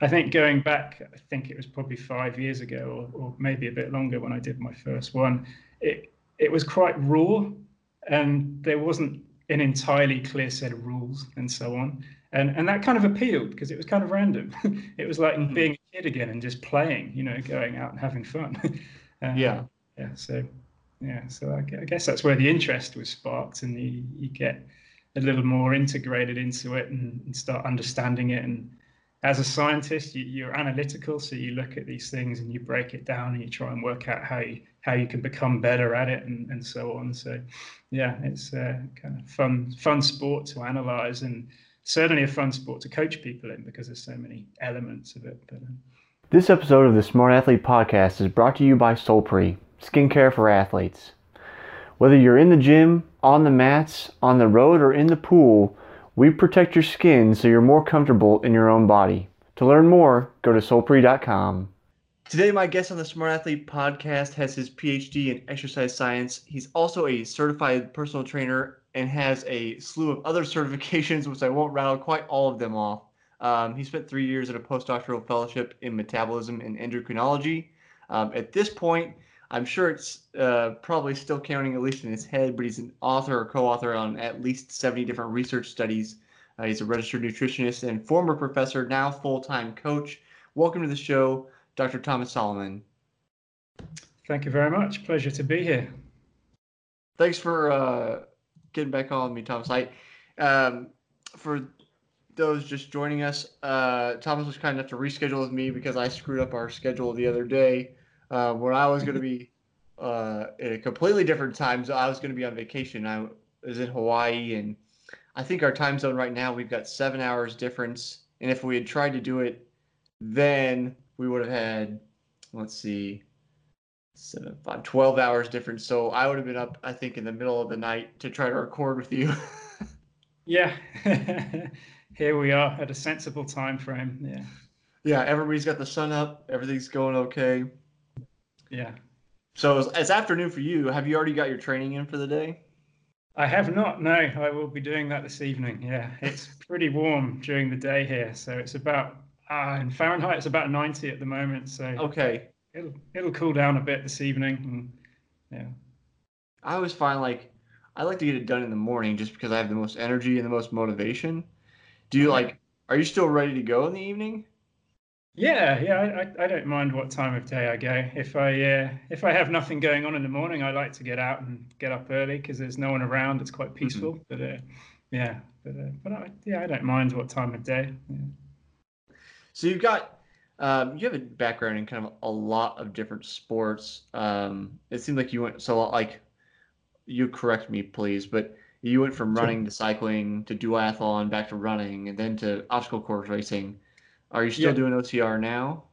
I think going back, I think it was probably five years ago, or, or maybe a bit longer when I did my first one. It it was quite raw, and there wasn't an entirely clear set of rules and so on. And and that kind of appealed because it was kind of random. it was like mm-hmm. being a kid again and just playing, you know, going out and having fun. um, yeah. Yeah. So yeah. So I, I guess that's where the interest was sparked, and you, you get a little more integrated into it and, and start understanding it and as a scientist, you, are analytical, so you look at these things and you break it down and you try and work out how you how you can become better at it and, and so on. So, yeah, it's a kind of fun fun sport to analyze and certainly a fun sport to coach people in because there's so many elements of it. But, um, this episode of the Smart Athlete Podcast is brought to you by Solpre, skincare for athletes. Whether you're in the gym, on the mats, on the road, or in the pool we protect your skin so you're more comfortable in your own body. To learn more, go to solpre.com. Today, my guest on the Smart Athlete podcast has his PhD in exercise science. He's also a certified personal trainer and has a slew of other certifications, which I won't rattle quite all of them off. Um, he spent three years at a postdoctoral fellowship in metabolism and endocrinology. Um, at this point, I'm sure it's uh, probably still counting at least in his head, but he's an author or co-author on at least 70 different research studies. Uh, he's a registered nutritionist and former professor, now full-time coach. Welcome to the show, Dr. Thomas Solomon. Thank you very much. Pleasure to be here. Thanks for uh, getting back on me, Thomas. I, um, for those just joining us, uh, Thomas was kind enough to reschedule with me because I screwed up our schedule the other day uh, where I was going to be uh, at a completely different time. So I was going to be on vacation. I was in Hawaii, and I think our time zone right now we've got seven hours difference. And if we had tried to do it then, we would have had, let's see, seven, five, 12 hours difference. So I would have been up, I think, in the middle of the night to try to record with you. yeah. Here we are at a sensible time frame. Yeah. Yeah, everybody's got the sun up. Everything's going okay. Yeah. So it's, it's afternoon for you. Have you already got your training in for the day? I have not. No, I will be doing that this evening. Yeah, it's pretty warm during the day here, so it's about uh, in Fahrenheit it's about 90 at the moment. So okay, it'll it'll cool down a bit this evening. And, yeah, I always find like I like to get it done in the morning just because I have the most energy and the most motivation. Do you like? Are you still ready to go in the evening? Yeah, yeah, I, I don't mind what time of day I go. If I uh, if I have nothing going on in the morning, I like to get out and get up early because there's no one around. It's quite mm-hmm. peaceful. Mm-hmm. But uh, yeah, but uh, but I, yeah, I don't mind what time of day. Yeah. So you've got um, you have a background in kind of a lot of different sports. Um, it seemed like you went so like you correct me please, but you went from running to cycling to duathlon back to running and then to obstacle course racing. Are you still yeah. doing OCR now?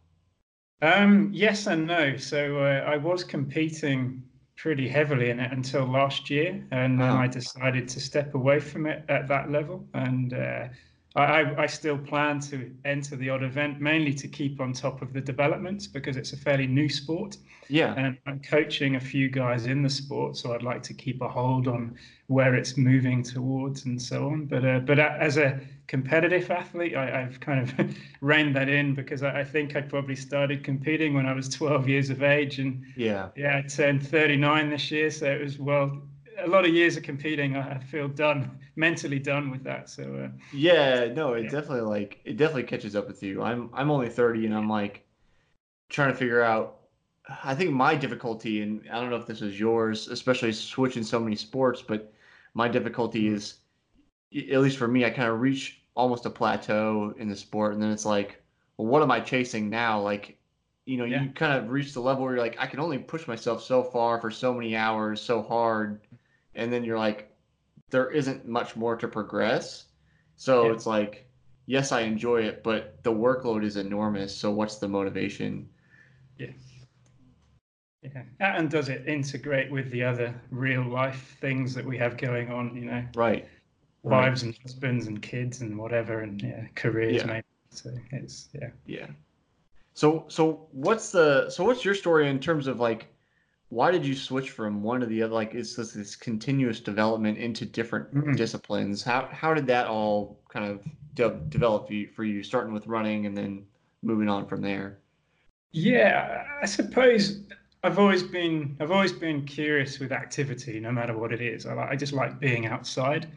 Um, yes and no. So uh, I was competing pretty heavily in it until last year, and then oh. I decided to step away from it at that level. And uh, I, I, still plan to enter the odd event mainly to keep on top of the developments because it's a fairly new sport. Yeah. And I'm coaching a few guys in the sport, so I'd like to keep a hold on where it's moving towards and so on. But uh, but as a competitive athlete, I, have kind of reined that in because I, I, think I probably started competing when I was 12 years of age, and yeah, yeah, I turned 39 this year, so it was well a lot of years of competing. I, feel done mentally done with that. So uh, yeah, no, it yeah. definitely like it definitely catches up with you. I'm I'm only 30 and I'm like trying to figure out. I think my difficulty, and I don't know if this is yours, especially switching so many sports, but my difficulty mm-hmm. is, at least for me, I kind of reach almost a plateau in the sport, and then it's like, well, what am I chasing now? Like, you know, yeah. you kind of reach the level where you're like, I can only push myself so far for so many hours, so hard, and then you're like, there isn't much more to progress. So yeah. it's like, yes, I enjoy it, but the workload is enormous. So what's the motivation? Yeah. Yeah. And does it integrate with the other real life things that we have going on, you know? Right. Wives and husbands and kids and whatever and yeah, careers yeah. maybe. So it's yeah. Yeah. So so what's the so what's your story in terms of like why did you switch from one to the other? Like, it's this, this continuous development into different mm-hmm. disciplines. How how did that all kind of de- develop for you, for you, starting with running and then moving on from there? Yeah, I suppose I've always been I've always been curious with activity, no matter what it is. I, I just like being outside.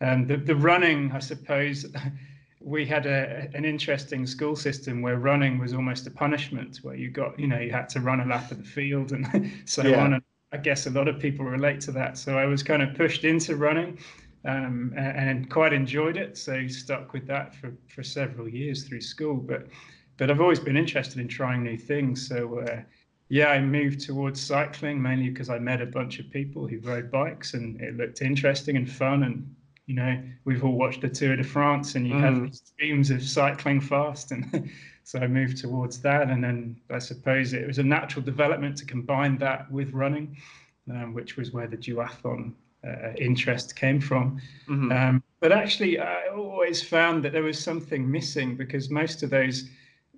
Um, the the running, I suppose, we had a, an interesting school system where running was almost a punishment, where you got you know you had to run a lap of the field and so yeah. on. And I guess a lot of people relate to that. So I was kind of pushed into running. Um, and, and quite enjoyed it, so stuck with that for, for several years through school. But but I've always been interested in trying new things. So uh, yeah, I moved towards cycling mainly because I met a bunch of people who rode bikes and it looked interesting and fun. And, you know, we've all watched the Tour de France and you mm. have these dreams of cycling fast. And so I moved towards that. And then I suppose it was a natural development to combine that with running, um, which was where the duathlon uh, interest came from. Mm-hmm. Um, but actually, I always found that there was something missing because most of those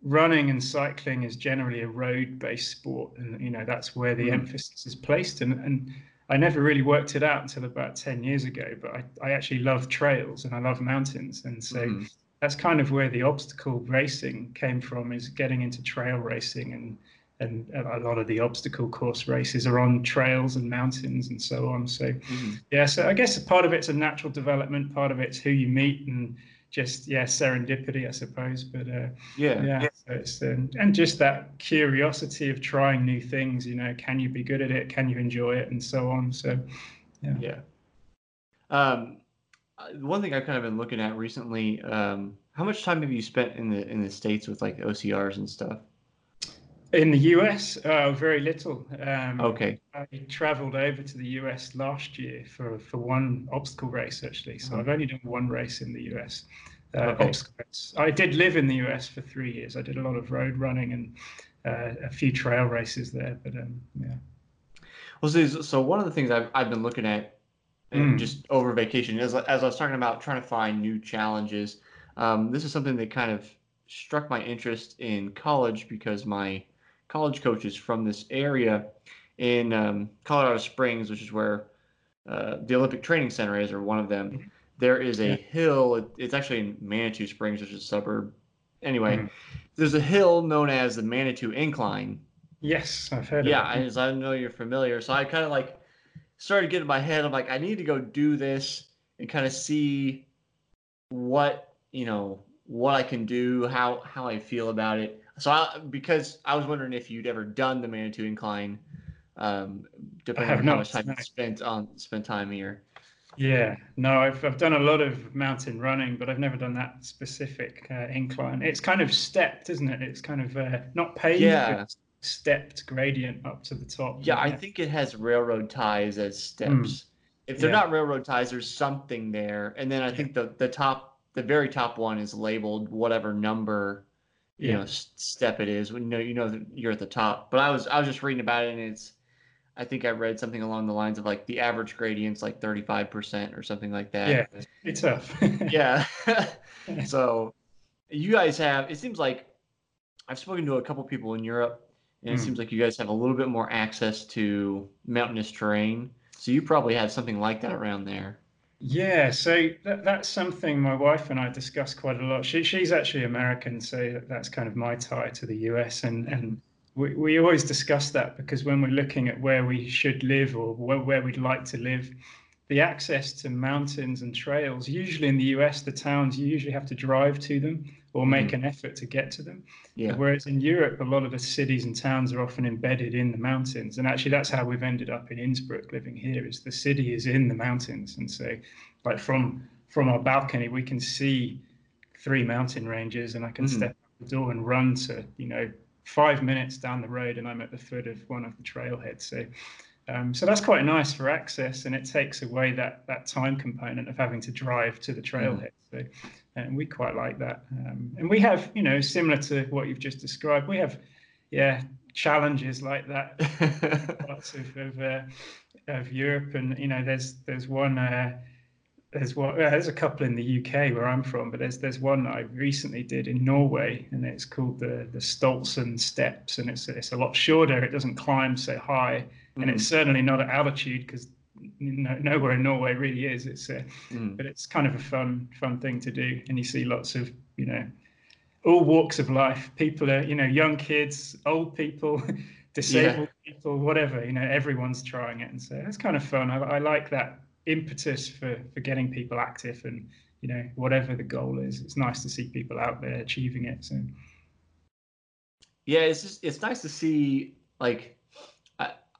running and cycling is generally a road-based sport, and you know that's where the mm. emphasis is placed. And and I never really worked it out until about ten years ago. But I, I actually love trails and I love mountains, and so mm. that's kind of where the obstacle racing came from. Is getting into trail racing and and a lot of the obstacle course races are on trails and mountains and so on. So, mm yeah, so I guess a part of it's a natural development, part of it's who you meet and just yeah serendipity i suppose but uh, yeah yeah, So it's, um, and just that curiosity of trying new things you know can you be good at it? Can you enjoy it? And so on so yeah. Yeah. Um one thing i've kind of been looking at recently um how much time have you spent in the in the states with like ocrs and stuff in the US, uh, very little. Um, okay. I traveled over to the US last year for, for one obstacle race, actually. So mm-hmm. I've only done one race in the US. Uh, okay. I did live in the US for three years. I did a lot of road running and uh, a few trail races there. But um, yeah. Well, so, so one of the things I've, I've been looking at mm. just over vacation is as I was talking about trying to find new challenges. Um, this is something that kind of struck my interest in college because my college coaches from this area in um, Colorado Springs, which is where uh, the Olympic Training Center is, or one of them. Mm-hmm. There is a yeah. hill. It, it's actually in Manitou Springs, which is a suburb. Anyway, mm-hmm. there's a hill known as the Manitou Incline. Yes, I've heard. Yeah, as I know you're familiar. So I kind of like started getting in my head. I'm like, I need to go do this and kind of see what you know what I can do, how how I feel about it. So I, because I was wondering if you'd ever done the Manitou Incline, um, depending on how much time you spent on spent time here. Yeah, no, I've I've done a lot of mountain running, but I've never done that specific uh, incline. It's kind of stepped, isn't it? It's kind of uh, not paved, yeah. stepped gradient up to the top. Yeah, I think it has railroad ties as steps. Mm. If they're yeah. not railroad ties, there's something there. And then I think the the top, the very top one is labeled whatever number you yeah. know step it is when you know you know that you're at the top. But I was I was just reading about it and it's I think I read something along the lines of like the average gradient's like 35% or something like that. Yeah, it's tough. yeah. so you guys have it seems like I've spoken to a couple people in Europe and it mm. seems like you guys have a little bit more access to mountainous terrain. So you probably have something like that around there. Yeah, so that, that's something my wife and I discuss quite a lot. She, she's actually American, so that's kind of my tie to the US. And, and we, we always discuss that because when we're looking at where we should live or where, where we'd like to live, the access to mountains and trails, usually in the US, the towns, you usually have to drive to them or make mm. an effort to get to them. Yeah. Whereas in Europe, a lot of the cities and towns are often embedded in the mountains. And actually, that's how we've ended up in Innsbruck living here is the city is in the mountains. And so like from from our balcony, we can see three mountain ranges and I can mm. step out the door and run to, you know, five minutes down the road and I'm at the foot of one of the trailheads. So um, so that's quite nice for access, and it takes away that that time component of having to drive to the trailhead. Mm. So, and we quite like that. Um, and we have, you know, similar to what you've just described, we have, yeah, challenges like that parts of of, uh, of, Europe, and you know, there's there's one. Uh, there's one. There's a couple in the UK where I'm from, but there's there's one I recently did in Norway, and it's called the the Stoltzen Steps, and it's it's a lot shorter. It doesn't climb so high, and it's mm. certainly not at altitude because no, nowhere in Norway really is. It's uh, mm. but it's kind of a fun fun thing to do, and you see lots of you know all walks of life. People are, you know, young kids, old people, disabled yeah. people, whatever. You know, everyone's trying it, and so it's kind of fun. I, I like that impetus for for getting people active and you know whatever the goal is. It's nice to see people out there achieving it. So yeah, it's just it's nice to see like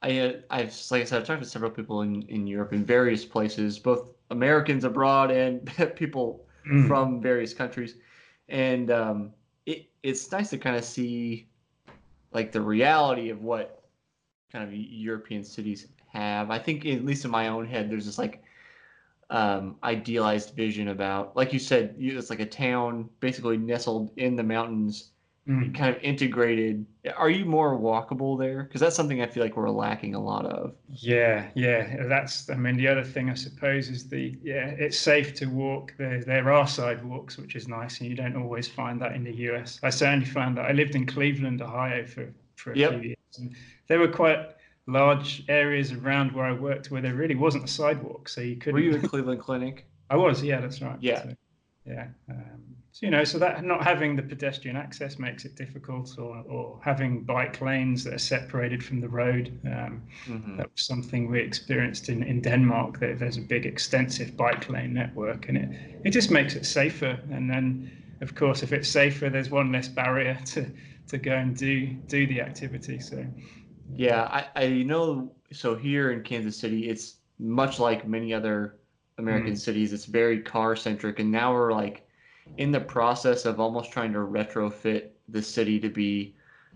I I I've like I said I've talked to several people in in Europe in various places, both Americans abroad and people mm. from various countries, and um, it it's nice to kind of see like the reality of what kind of European cities have. I think at least in my own head, there's this like um, idealized vision about, like you said, it's like a town basically nestled in the mountains mm. kind of integrated. Are you more walkable there? Because that's something I feel like we're lacking a lot of. Yeah, yeah. That's. I mean, the other thing I suppose is the yeah. It's safe to walk. There, there are sidewalks, which is nice, and you don't always find that in the US. I certainly found that. I lived in Cleveland, Ohio, for for a yep. few years, and there were quite large areas around where I worked where there really wasn't a sidewalk, so you couldn't. Were you at Cleveland Clinic? I was. Yeah, that's right. Yeah. So, yeah. Um, so, you know, so that not having the pedestrian access makes it difficult, or, or having bike lanes that are separated from the road. Um, mm-hmm. That was something we experienced in, in Denmark. That there's a big, extensive bike lane network, and it it just makes it safer. And then, of course, if it's safer, there's one less barrier to to go and do do the activity. So, yeah, I I know. So here in Kansas City, it's much like many other American mm. cities. It's very car centric, and now we're like in the process of almost trying to retrofit the city to be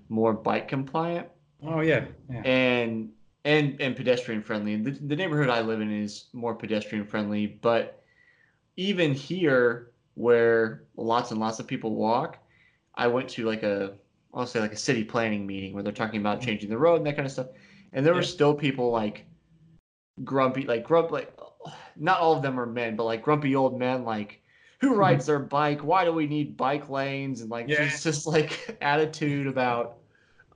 more bike compliant. Oh yeah, yeah. and and and pedestrian friendly. The, the neighborhood I live in is more pedestrian friendly, but even here where lots and lots of people walk, I went to like a I'll say like a city planning meeting where they're talking about mm-hmm. changing the road and that kind of stuff, and there yeah. were still people like grumpy, like grump, like not all of them are men, but like grumpy old men, like who mm-hmm. rides their bike? Why do we need bike lanes? And like, yeah. it's just like attitude about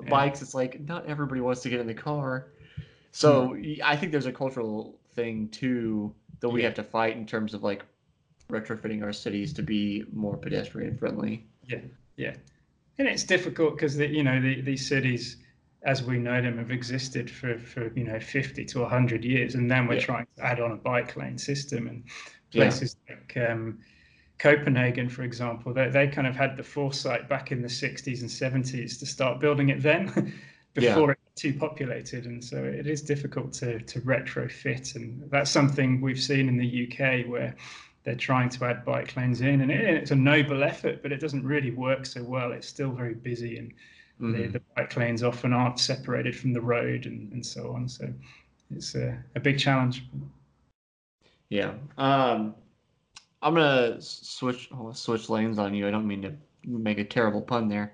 yeah. bikes. It's like not everybody wants to get in the car. So mm-hmm. I think there's a cultural thing too that we yeah. have to fight in terms of like retrofitting our cities to be more pedestrian friendly. Yeah, yeah, and it's difficult because you know the, these cities, as we know them, have existed for for you know 50 to 100 years, and then we're yeah. trying to add on a bike lane system and places like um, Copenhagen, for example, they, they kind of had the foresight back in the 60s and 70s to start building it then before yeah. it too populated. And so it is difficult to, to retrofit. And that's something we've seen in the UK where they're trying to add bike lanes in. And it, it's a noble effort, but it doesn't really work so well. It's still very busy and mm-hmm. the, the, bike lanes often aren't separated from the road and, and so on. So it's a, a big challenge. Yeah. Um, I'm gonna switch switch lanes on you. I don't mean to make a terrible pun there.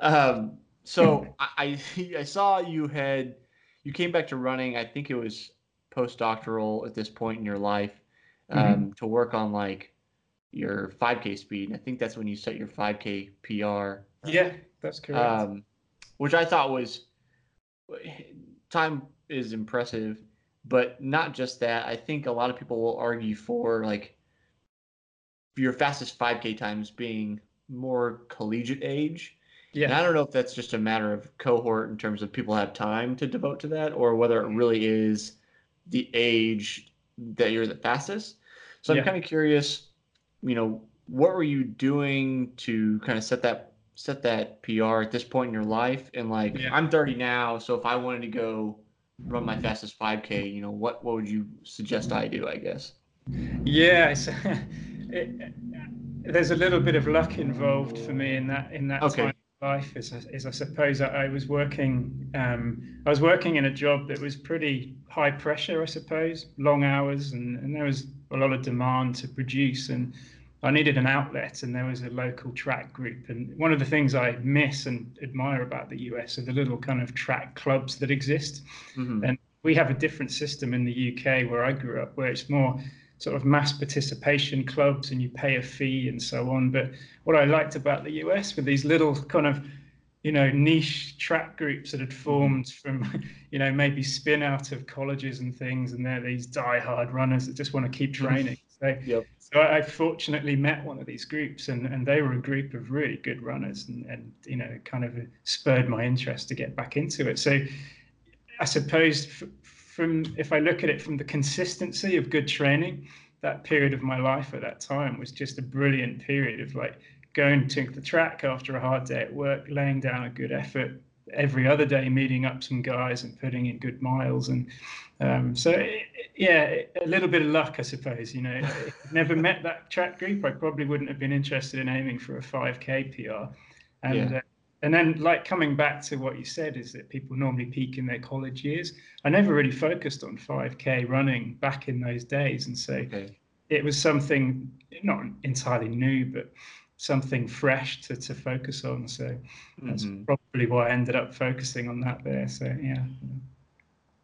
Um, so I I saw you had you came back to running. I think it was postdoctoral at this point in your life um, mm-hmm. to work on like your 5K speed. I think that's when you set your 5K PR. Yeah, that's correct. Um, which I thought was time is impressive, but not just that. I think a lot of people will argue for like your fastest 5K times being more collegiate age. Yeah. And I don't know if that's just a matter of cohort in terms of people have time to devote to that or whether it mm-hmm. really is the age that you're the fastest. So I'm kind of curious, you know, what were you doing to kind of set that set that PR at this point in your life? And like yeah. I'm 30 now, so if I wanted to go run my fastest 5K, you know, what what would you suggest I do, I guess? Yeah, it, there's a little bit of luck involved for me in that in that okay. time of life. Is, is I suppose I, I was working um, I was working in a job that was pretty high pressure, I suppose, long hours, and, and there was a lot of demand to produce, and I needed an outlet, and there was a local track group. And one of the things I miss and admire about the US are the little kind of track clubs that exist, mm-hmm. and we have a different system in the UK where I grew up, where it's more sort of mass participation clubs and you pay a fee and so on. But what I liked about the US were these little kind of, you know, niche track groups that had mm-hmm. formed from, you know, maybe spin out of colleges and things. And they're these die-hard runners that just want to keep mm-hmm. training. So, Yep. so I, I fortunately met one of these groups, and, and they were a group of really good runners, and, and you know, kind of spurred my interest to get back into it. So, I suppose from if I look at it from the consistency of good training, that period of my life at that time was just a brilliant period of like going to the track after a hard day at work, laying down a good effort every other day, meeting up some guys and putting in good miles. And um, so, it, yeah, a little bit of luck, I suppose. You know, never met that track group, I probably wouldn't have been interested in aiming for a 5K PR. And Yeah. uh, and then, like coming back to what you said, is that people normally peak in their college years. I never really focused on 5K running back in those days, and so Okay. it was something not entirely new, but something fresh to, to focus on. So that's Mhm. probably why I ended up focusing on that there. So yeah,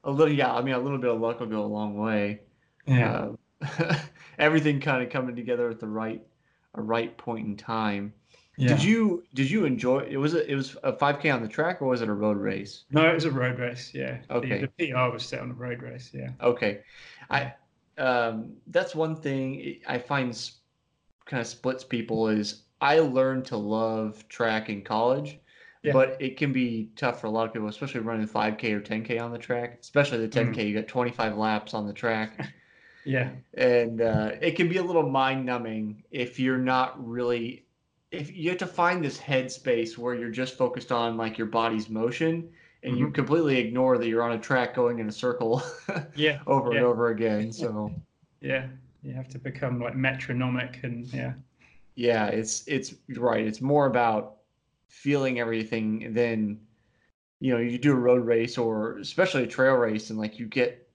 A little, yeah. I mean, a little bit of luck will go a long way. yeah, Uh, everything kind of coming together at the right, a right point in time. Yeah. Did you did you enjoy? It was a, it was a 5K on the track or was it a road race? No, it was a road race. Yeah. The- Okay. The, PR was set on a road race. Yeah. Okay, I um, that's one thing I find kind of splits people is I learned to love track in college, Yeah. but it can be tough for a lot of people, especially running 5K or 10K on the track. Especially the 10K, Mm. you got 25 laps on the track, Yeah. and uh, it can be a little mind numbing if you're not really. If you have to find this headspace where you're just focused on like your body's motion and you Mhm. completely ignore that you're on a track going in a circle Yeah. over and over again. So Yeah. You have to become like metronomic and yeah. yeah, it's it's right. It's more about feeling everything than you know, you do a road race or especially a trail race and like you get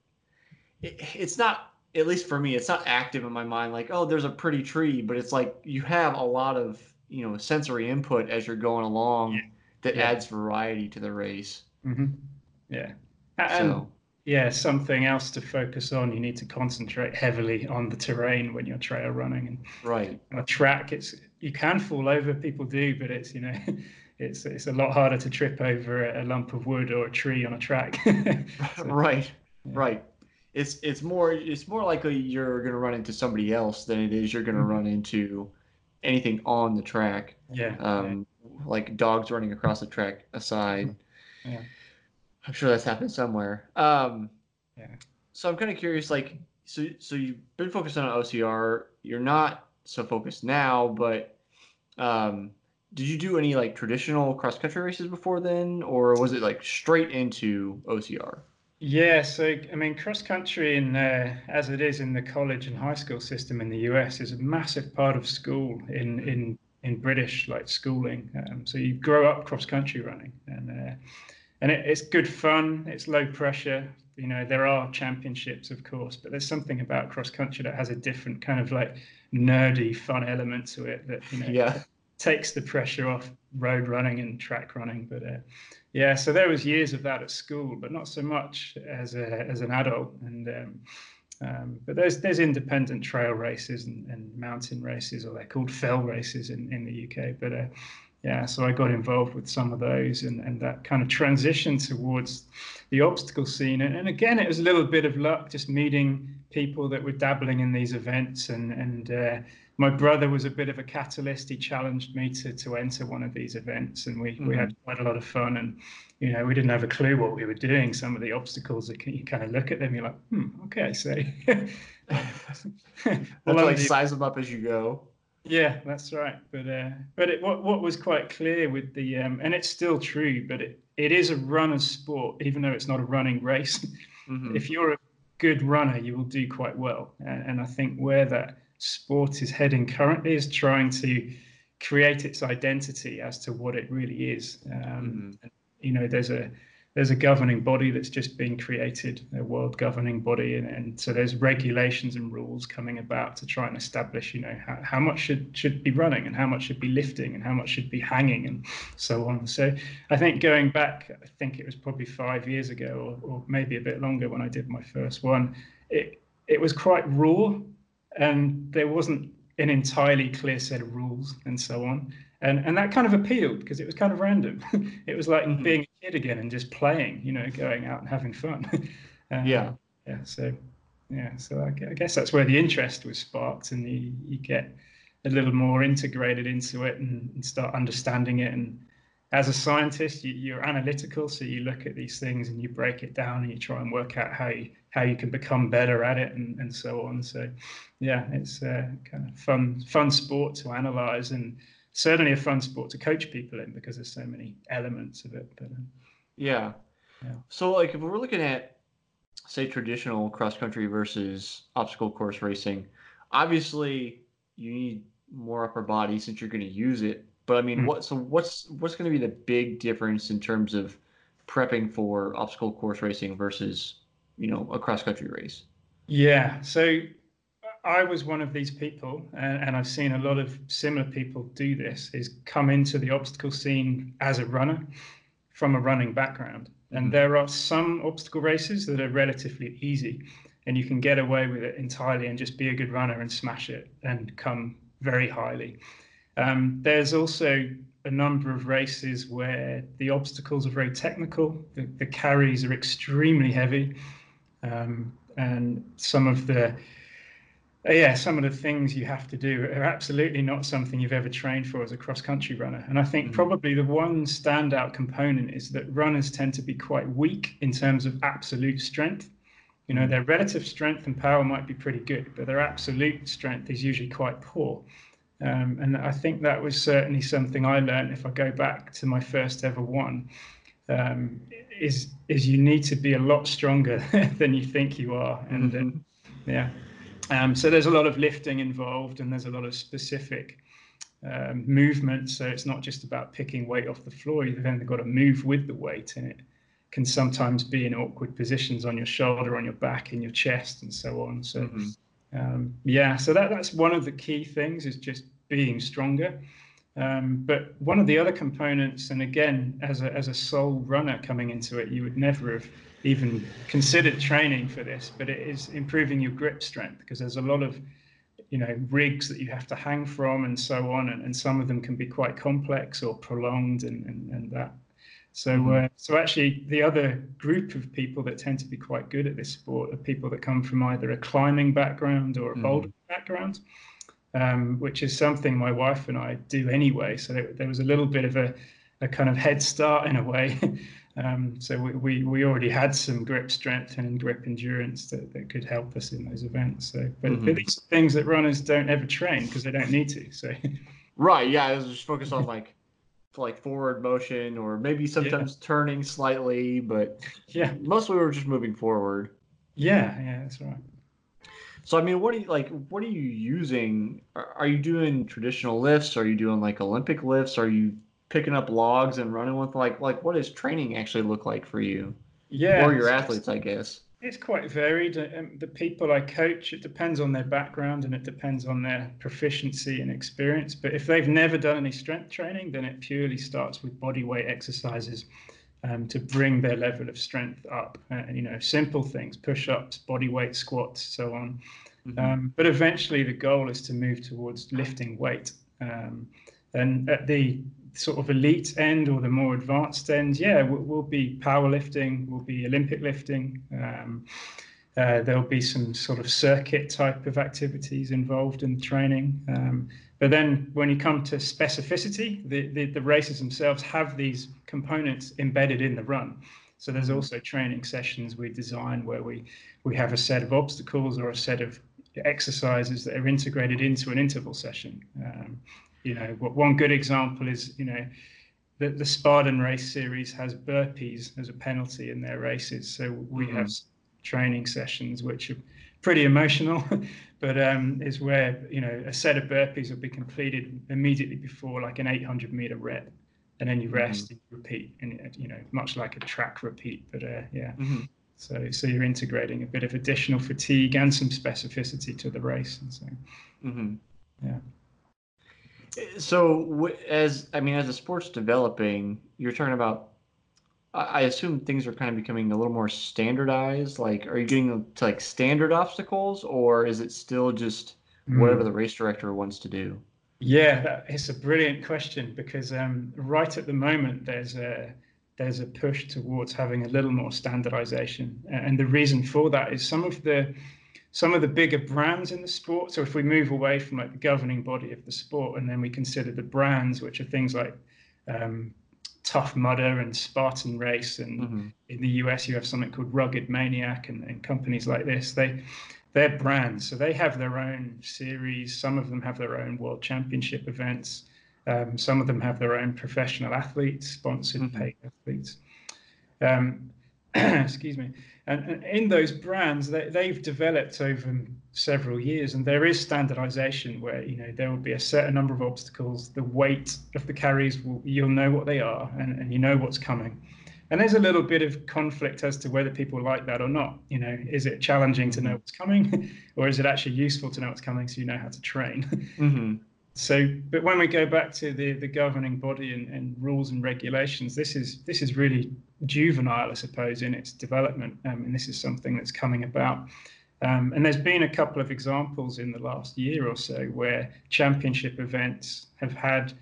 it, it's not at least for me, it's not active in my mind like, oh, there's a pretty tree, but it's like you have a lot of, you know, sensory input as you're going along Yeah. that Yeah. adds variety to the race. hmm Yeah. And So yeah, something else to focus on. You need to concentrate heavily on the terrain when you're trail running and right. on a track. It's you can fall over. People do, but it's you know, it's it's a lot harder to trip over a lump of wood or a tree on a track. So, right yeah. right it's it's more it's more likely you're going to run into somebody else than it is you're going to Mhm. run into anything on the track yeah. um like dogs running across the track aside Yeah. i'm sure that's happened somewhere um Yeah. so i'm kind of curious like so so you've been focused on ocr you're not so focused now but um did you do any like traditional cross country races before then or was it like straight into ocr Yeah, so I mean, cross country in uh, as it is in the college and high school system in the US is a massive part of school in in in British like schooling. Um, so you grow up cross country running, and uh, and it, it's good fun. It's low pressure. You know, there are championships, of course, but there's something about cross country that has a different kind of like nerdy fun element to it that you know yeah takes the pressure off road running and track running. But uh, yeah, so there was years of that at school, but not so much as a, as an adult. And um, um, but there's there's independent trail races and, and mountain races, or they're called fell races in, in the UK. But uh, yeah, so I got involved with some of those, and, and that kind of transition towards the obstacle scene. And, and again, it was a little bit of luck, just meeting people that were dabbling in these events and and uh, my brother was a bit of a catalyst. He challenged me to to enter one of these events, and we, we had quite a lot of fun. And you know, we didn't have a clue what we were doing. Some of the obstacles that you kind of look at them, you're like, hmm, okay, so. That's Well, like the- size them up as you go. yeah, that's right. But uh, but it, what what was quite clear with the um, and it's still true, but it, it is a runner's sport, even though it's not a running race. Mhm. if you're a good runner, you will do quite well. And, and I think where that sport is heading currently is trying to create its identity as to what it really is. Um, and, you know, there's a there's a governing body that's just been created, a world governing body, and, and so there's regulations and rules coming about to try and establish, you know, how, how much should should be running and how much should be lifting and how much should be hanging and so on. So I think going back, I think it was probably five years ago or, or maybe a bit longer when I did my first one. It it was quite raw, and there wasn't an entirely clear set of rules and so on. And and that kind of appealed because it was kind of random. it was like Mhm. being a kid again and just playing, you know, going out and having fun. Um, Yeah. yeah. So yeah. So I, guess that's where the interest was sparked, and you, you get a little more integrated into it and, and start understanding it. And as a scientist, you, are analytical, so you look at these things and you break it down and you try and work out how you how you can become better at it and, and so on. So, yeah, it's a kind of fun fun sport to analyze and certainly a fun sport to coach people in because there's so many elements of it. But um, yeah. yeah. So, like, if we're looking at say traditional cross country versus obstacle course racing, obviously you need more upper body since you're going to use it. But I mean, mm-hmm. what so what's what's going to be the big difference in terms of prepping for obstacle course racing versus you know a cross country race? Yeah, so I was one of these people, and, and, I've seen a lot of similar people do this: is come into the obstacle scene as a runner from a running background. And mm-hmm. there are some obstacle races that are relatively easy, and you can get away with it entirely and just be a good runner and smash it and come very highly. Um, there's also a number of races where the obstacles are very technical, the, the carries are extremely heavy, um, and some of the uh, yeah, some of the things you have to do are absolutely not something you've ever trained for as a cross country runner. And I think mm-hmm. probably the one standout component is that runners tend to be quite weak in terms of absolute strength. You know, mm-hmm. their relative strength and power might be pretty good, but their absolute strength is usually quite poor. Um, and I think that was certainly something I learned if I go back to my first ever one. Um, is is you need to be a lot stronger than you think you are, and mm-hmm. uh, yeah. Um, so there's a lot of lifting involved, and there's a lot of specific um, movement. So it's not just about picking weight off the floor. You've then got to move with the weight, and it can sometimes be in awkward positions on your shoulder, on your back, in your chest, and so on. So mm-hmm. um, yeah, so that that's one of the key things is just being stronger. Um, but one of the other components, and again, as a as a sole runner coming into it, you would never have even considered training for this, but it is improving your grip strength because there's a lot of you know rigs that you have to hang from and so on and, and some of them can be quite complex or prolonged and, and, and that so mm-hmm. uh, so actually the other group of people that tend to be quite good at this sport are people that come from either a climbing background or a mm-hmm. bouldering background um, which is something my wife and I do anyway so there, there was a little bit of a, a kind of head start in a way Um, so we, we, we, already had some grip strength and grip endurance that, that could help us in those events. So, but, mm-hmm. but these are things that runners don't ever train because they don't need to. So, right, yeah, I was just focused on like like forward motion or maybe sometimes yeah. turning slightly, but yeah, mostly we were just moving forward. Yeah, yeah, that's right. So I mean, what are you like? What are you using? Are, are you doing traditional lifts? Are you doing like Olympic lifts? Are you picking up logs and running with like like what does training actually look like for you yeah or your athletes i guess it's quite varied um, the people i coach it depends on their background and it depends on their proficiency and experience but if they've never done any strength training then it purely starts with body weight exercises um, to bring their level of strength up uh, you know simple things push-ups body weight squats so on mm-hmm. um, but eventually the goal is to move towards lifting weight um, and at the sort of elite end or the more advanced end, yeah, will, will be powerlifting, we'll be Olympic lifting. Um, uh, there'll be some sort of circuit type of activities involved in training. Um, but then when you come to specificity, the, the, the, races themselves have these components embedded in the run. So there's mm-hmm. also training sessions we design where we, we have a set of obstacles or a set of exercises that are integrated into an interval session. Um, you know, one good example is, you know, the, the Spartan race series has burpees as a penalty in their races. So we mm-hmm. have training sessions which are pretty emotional, but um, is where, you know, a set of burpees will be completed immediately before like an 800 meter rep. And then you mm-hmm. rest mm-hmm. and you repeat, and you know, much like a track repeat. But uh, yeah, mm-hmm. so so you're integrating a bit of additional fatigue and some specificity to the race, and so mm-hmm. yeah. So, as I mean, as the sport's developing, you're talking about. I assume things are kind of becoming a little more standardized. Like, are you getting to like standard obstacles, or is it still just whatever mm. the race director wants to do? Yeah, it's a brilliant question because um, right at the moment there's a there's a push towards having a little more standardization, and the reason for that is some of the some of the bigger brands in the sport. So if we move away from like the governing body of the sport, and then we consider the brands, which are things like um, Tough Mudder and Spartan Race, and mm-hmm. in the US you have something called Rugged Maniac, and, and companies like this. They they're brands, so they have their own series. Some of them have their own world championship events. Um, some of them have their own professional athletes, sponsored mm-hmm. paid athletes. Um, excuse me. And, and, in those brands, they, they've developed over several years, and there is standardization where you know there will be a certain number of obstacles. The weight of the carries, will, you'll know what they are, and, and you know what's coming. And there's a little bit of conflict as to whether people like that or not. You know, is it challenging to know what's coming, or is it actually useful to know what's coming so you know how to train? Mm-hmm so but when we go back to the the governing body and, and, rules and regulations this is this is really juvenile i suppose in its development um, and this is something that's coming about. Um, and there's been a couple of examples in the last year or so where championship events have had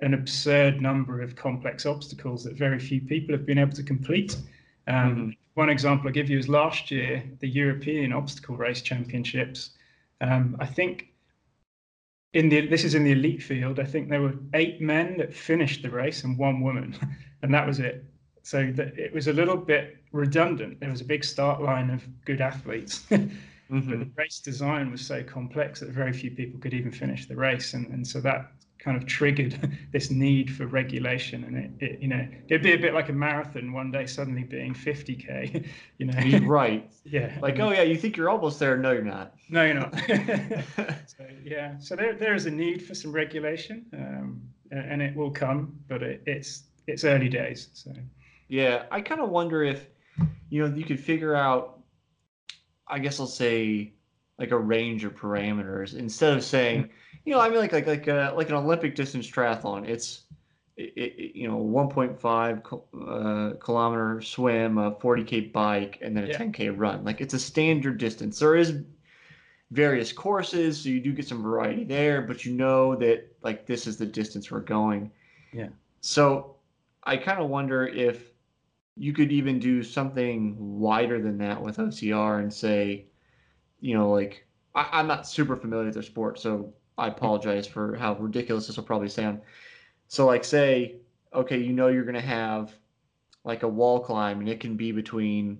an absurd number of complex obstacles that very few people have been able to complete. Um, mm-hmm. one example i give you is last year the european obstacle race championships. Um, i think in the this is in the elite field. I think there were eight men that finished the race and one woman, and that was it. So that it was a little bit redundant. There was a big start line of good athletes, mm-hmm. but the race design was so complex that very few people could even finish the race, and and so that kind of triggered this need for regulation. And it, it, you know it'd be a bit like a marathon one day suddenly being 50k you know? You're right. Yeah. Like oh yeah you think you're almost there. No you're not. No you're not. So, yeah. So there, there is a need for some regulation um, and it will come but it, it's it's early days so. Yeah. I kind of wonder if you know you could figure out i guess i'll say like a range of parameters. Instead of saying you know, I mean, like like like uh, like an Olympic distance triathlon. It's it, it, you know 1.5 uh, kilometer swim, a 40k bike, and then a yeah. 10k run. Like it's a standard distance. There is various courses, so you do get some variety there, but you know that like this is the distance we're going. Yeah. So I kind of wonder if you could even do something wider than that with OCR and say, you know, like I, am not super familiar with their sport, so I apologize for how ridiculous this will probably sound. So, like, say, okay, you know you're going to have like a wall climb, and it can be between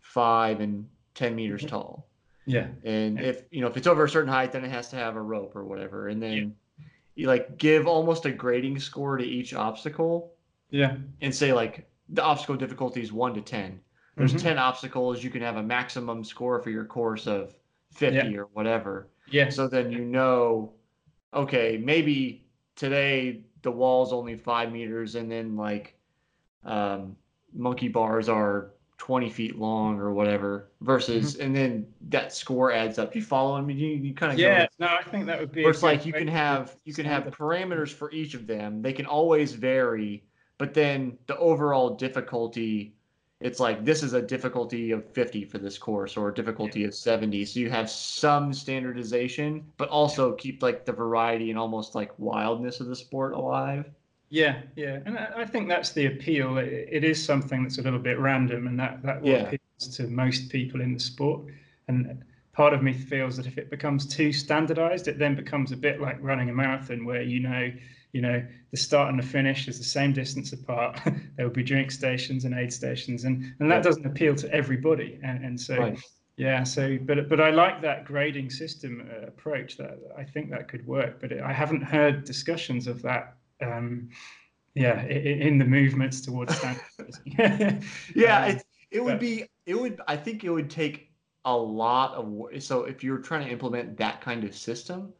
five and ten meters tall. Yeah. And if you know if it's over a certain height, then it has to have a rope or whatever, and then yeah. you like give almost a grading score to each obstacle. Yeah. And say like the obstacle difficulty is one to ten. There's mm-hmm. ten obstacles. You can have a maximum score for your course of fifty yeah. or whatever. Yeah. So then you know, okay, maybe today the wall's only five meters, and then like um, monkey bars are 20 feet long or whatever versus mm-hmm. and then that score adds up. You follow me you, you kind of yeah go, no i think that would be it's like you can have you can have parameters for each of them. They can always vary but then the overall difficulty it's like this is a difficulty of 50 for this course or a difficulty yeah. of 70 so you have some standardization but also keep like the variety and almost like wildness of the sport alive. Yeah yeah. And i think that's the appeal. It, it is something that's a little bit random and that that yeah. appeals to most people in the sport. And part of me feels that if it becomes too standardized it then becomes a bit like running a marathon where you know you know the start and the finish is the same distance apart. There will be drink stations and aid stations and and that doesn't appeal to everybody. And, and so right. yeah so but but i like that grading system uh, approach that i think that could work but it, i haven't heard discussions of that um, yeah in, in, the movements towards standardizing yeah um, it, it would but, be it would i think it would take a lot of work so if you're trying to implement that kind of system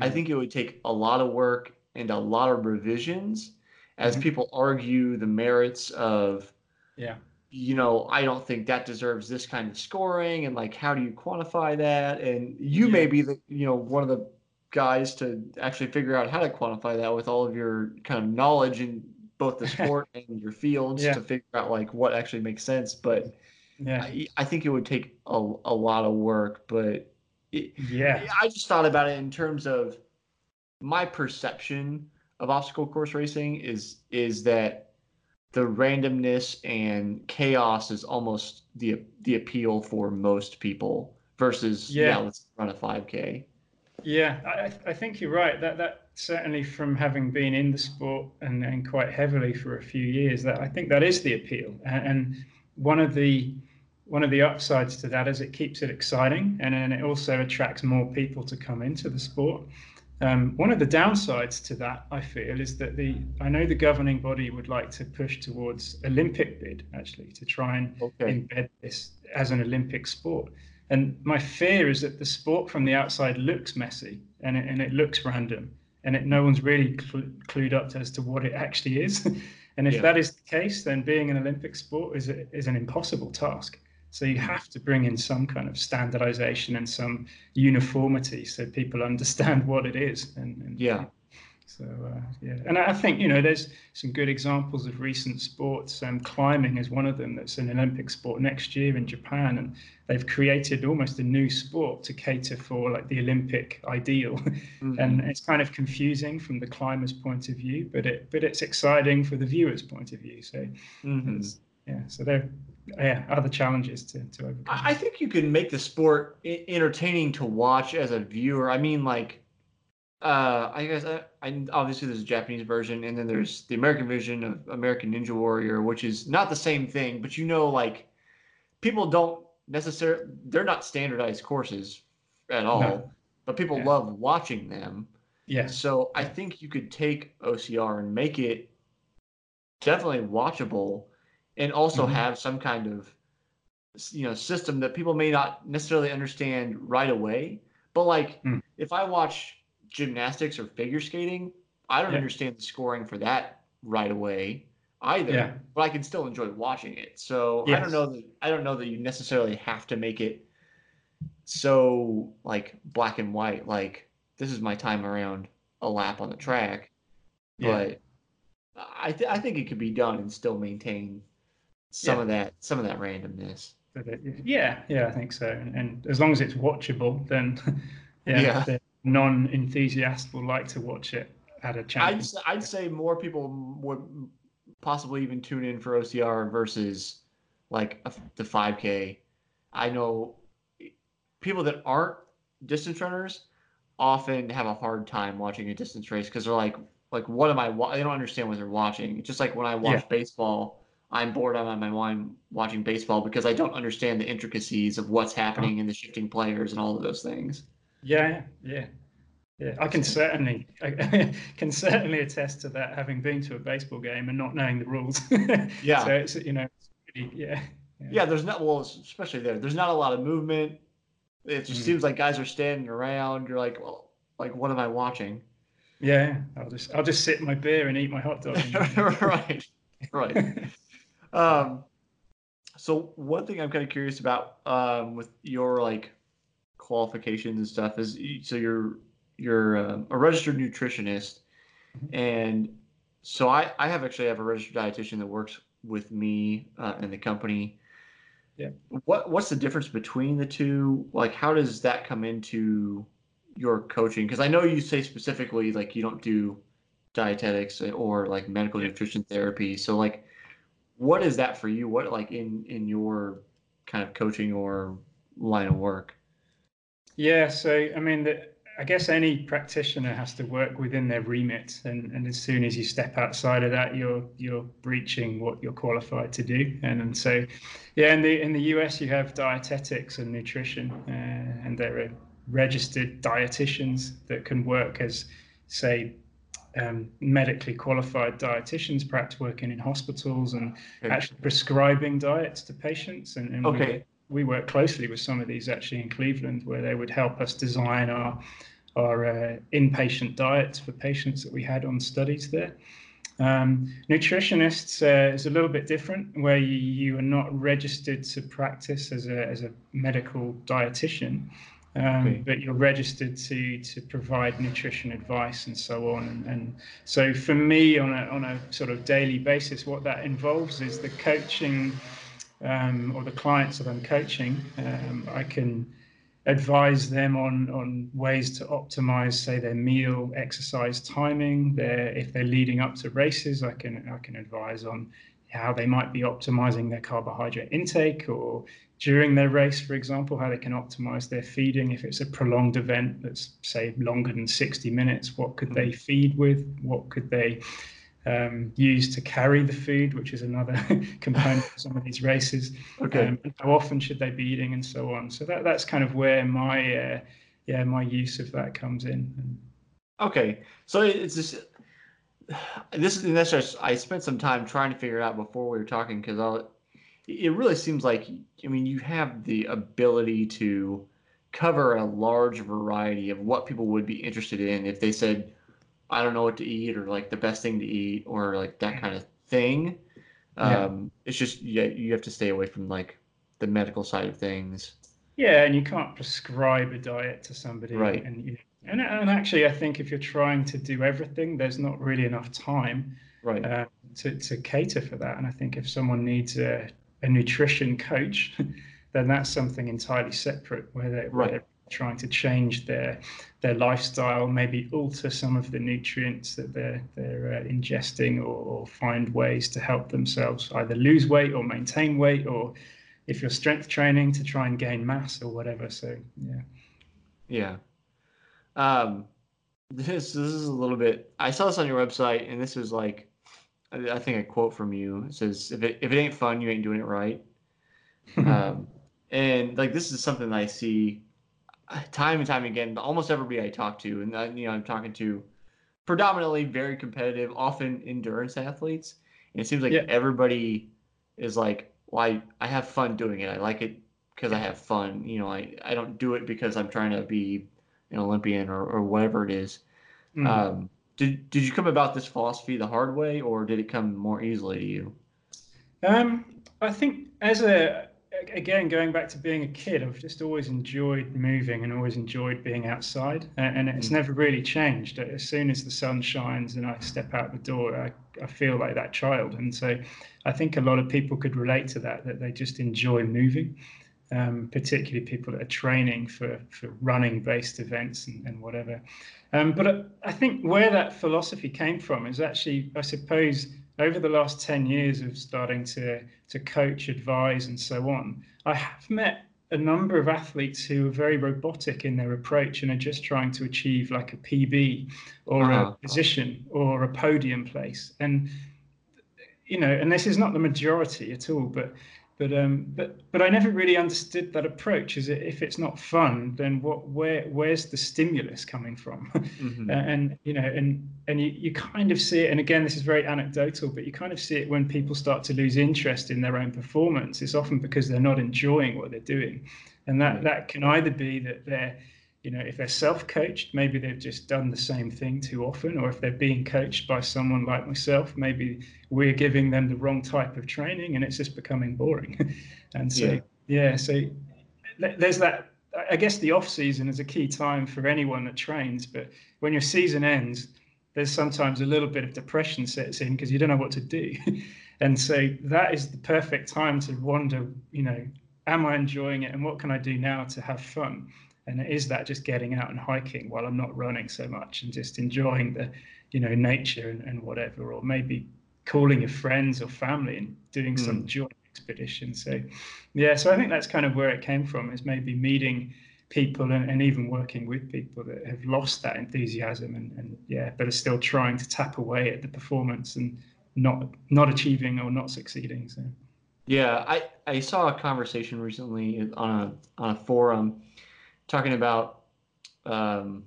i think it would take a lot of work and a lot of revisions as mm-hmm. people argue the merits of yeah you know i don't think that deserves this kind of scoring and like how do you quantify that and you yeah. may be the you know one of the guys to actually figure out how to quantify that with all of your kind of knowledge in both the sport and your fields yeah. to figure out like what actually makes sense but yeah i, I think it would take a, a lot of work but it, yeah i just thought about it in terms of my perception of obstacle course racing is is that the randomness and chaos is almost the the appeal for most people versus yeah, yeah let's run a 5K. Yeah, I, I think you're right. That that certainly from having been in the sport and, and quite heavily for a few years, that I think that is the appeal. And, and one of the one of the upsides to that is it keeps it exciting and then it also attracts more people to come into the sport. Um, one of the downsides to that, I feel, is that the I know the governing body would like to push towards Olympic bid actually to try and okay. embed this as an Olympic sport. And my fear is that the sport from the outside looks messy and it, and it looks random and it, no one's really cl- clued up as to what it actually is. and if yeah. that is the case, then being an Olympic sport is, a, is an impossible task. So you have to bring in some kind of standardization and some uniformity so people understand what it is. And, and yeah. So uh, yeah, and I think you know there's some good examples of recent sports. Um, climbing is one of them. That's an Olympic sport next year in Japan, and they've created almost a new sport to cater for like the Olympic ideal. Mm-hmm. And it's kind of confusing from the climber's point of view, but it but it's exciting for the viewer's point of view. So mm-hmm. yeah, so there yeah, other challenges to, to overcome. I think you can make the sport entertaining to watch as a viewer. I mean, like, uh, I guess I, uh, I, obviously there's a Japanese version, and then there's the American version of American Ninja Warrior, which is not the same thing, but you know, like, people don't necessarily they're not standardized courses at all, no. but people yeah. love watching them. Yeah. So I think you could take OCR and make it definitely watchable and also mm-hmm. have some kind of you know system that people may not necessarily understand right away but like mm. if i watch gymnastics or figure skating i don't yeah. understand the scoring for that right away either yeah. but i can still enjoy watching it so yes. i don't know that i don't know that you necessarily have to make it so like black and white like this is my time around a lap on the track yeah. but I, th- I think it could be done and still maintain some yeah. of that some of that randomness. Yeah, yeah, I think so. And, and as long as it's watchable, then yeah, yeah. the non-enthusiast will like to watch it at a chance. I'd, I'd say more people would possibly even tune in for OCR versus like a, the 5K. I know people that aren't distance runners often have a hard time watching a distance race because they're like, like, what am I? Wa-? They don't understand what they're watching. Just like when I watch yeah. baseball I'm bored out of my mind watching baseball because I don't understand the intricacies of what's happening and the shifting players and all of those things. Yeah, yeah, yeah. I can certainly, I can certainly attest to that, having been to a baseball game and not knowing the rules. yeah. So it's you know, it's pretty, yeah, yeah. Yeah, there's not well, especially there. There's not a lot of movement. It just mm. seems like guys are standing around. You're like, well, like what am I watching? Yeah, I'll just I'll just sit my beer and eat my hot dog. right, right. Um, so one thing I'm kind of curious about um, with your like qualifications and stuff is so you're you're um, a registered nutritionist, mm-hmm. and so I I have actually have a registered dietitian that works with me uh, in the company. Yeah. What what's the difference between the two? Like, how does that come into your coaching? Because I know you say specifically like you don't do dietetics or like medical nutrition therapy. So like what is that for you? What like in in your kind of coaching or line of work? Yeah, so I mean, the, I guess any practitioner has to work within their remit, and, and as soon as you step outside of that, you're you're breaching what you're qualified to do. And, and so, yeah, in the in the US, you have dietetics and nutrition, uh, and there are registered dietitians that can work as, say, um, medically qualified dietitians, perhaps working in hospitals and okay. actually prescribing diets to patients. And, and okay. we, we, work closely with some of these actually in Cleveland, where they would help us design our our uh, inpatient diets for patients that we had on studies there. Um, nutritionists uh, is a little bit different, where you, you, are not registered to practice as a as a medical dietitian um, okay. but you're registered to to provide nutrition advice and so on. And, and, so for me, on a on a sort of daily basis, what that involves is the coaching um, or the clients that I'm coaching. Um, I can advise them on on ways to optimize, say, their meal, exercise timing. Their if they're leading up to races, I can I can advise on how they might be optimizing their carbohydrate intake or during their race, for example, how they can optimize their feeding. If it's a prolonged event that's, say, longer than 60 minutes, what could they mm. feed with? What could they um, use to carry the food, which is another component of some of these races? Okay. Um, how often should they be eating, and so on. So that that's kind of where my uh, yeah my use of that comes in. Okay, so it's just this is just I spent some time trying to figure it out before we were talking because it really seems like I mean you have the ability to cover a large variety of what people would be interested in if they said I don't know what to eat or like the best thing to eat or like that kind of thing. Yeah. Um, it's just yeah, you have to stay away from like the medical side of things. Yeah, and you can't prescribe a diet to somebody, right? And you and, and actually, I think if you're trying to do everything, there's not really enough time right. uh, to, to cater for that. And I think if someone needs a, a nutrition coach, then that's something entirely separate where, they, where they're trying to change their their lifestyle, maybe alter some of the nutrients that they're they're uh, ingesting, or, or, find ways to help themselves either lose weight or maintain weight, or if you're strength training to try and gain mass or whatever. So yeah. Yeah, um, this this is a little bit. I saw this on your website, and this is like, I, I think a quote from you. It says, "If it if it ain't fun, you ain't doing it right." um, and like this is something that I see time and time again. Almost everybody I talk to, and I, you know, I'm talking to predominantly very competitive, often endurance athletes, and it seems like yeah. everybody is like, "Well, I, I have fun doing it. I like it because I have fun. You know, I I don't do it because I'm trying to be an Olympian or, or whatever it is. Mm. Um, did did you come about this philosophy the hard way, or did it come more easily to you? Um, I think as a again going back to being a kid, I've just always enjoyed moving and always enjoyed being outside, and, it's mm. never really changed. As soon as the sun shines and I step out the door, I, I feel like that child, and so I think a lot of people could relate to that. That they just enjoy moving um, particularly people that are training for, for running based events and, and whatever. Um, but I, I, think where that philosophy came from is actually, I suppose, over the last 10 years of starting to, to coach, advise, and so on, I have met a number of athletes who are very robotic in their approach and are just trying to achieve like a PB or uh-huh. a position or a podium place. And, you know, and this is not the majority at all, but but um, but but I never really understood that approach. Is it if it's not fun, then what? Where where's the stimulus coming from? Mm-hmm. and you know, and and you, you kind of see it. And again, this is very anecdotal, but you kind of see it when people start to lose interest in their own performance. It's often because they're not enjoying what they're doing, and that that can either be that they're you know, if they're self-coached, maybe they've just done the same thing too often, or if they're being coached by someone like myself, maybe we're giving them the wrong type of training and it's just becoming boring. and so, yeah, yeah so there's that. I guess the off season is a key time for anyone that trains, but when your season ends, there's sometimes a little bit of depression sets in because you don't know what to do. and so that is the perfect time to wonder, you know, am I enjoying it and what can I do now to have fun? And is that just getting out and hiking while I'm not running so much and just enjoying the, you know, nature and, and whatever, or maybe calling your friends or family and doing mm. some joint expedition. So, yeah, so I think that's kind of where it came from is maybe meeting people and, and even working with people that have lost that enthusiasm and, and yeah, but are still trying to tap away at the performance and not not achieving or not succeeding. So. Yeah, I, I saw a conversation recently on a on a forum talking about um,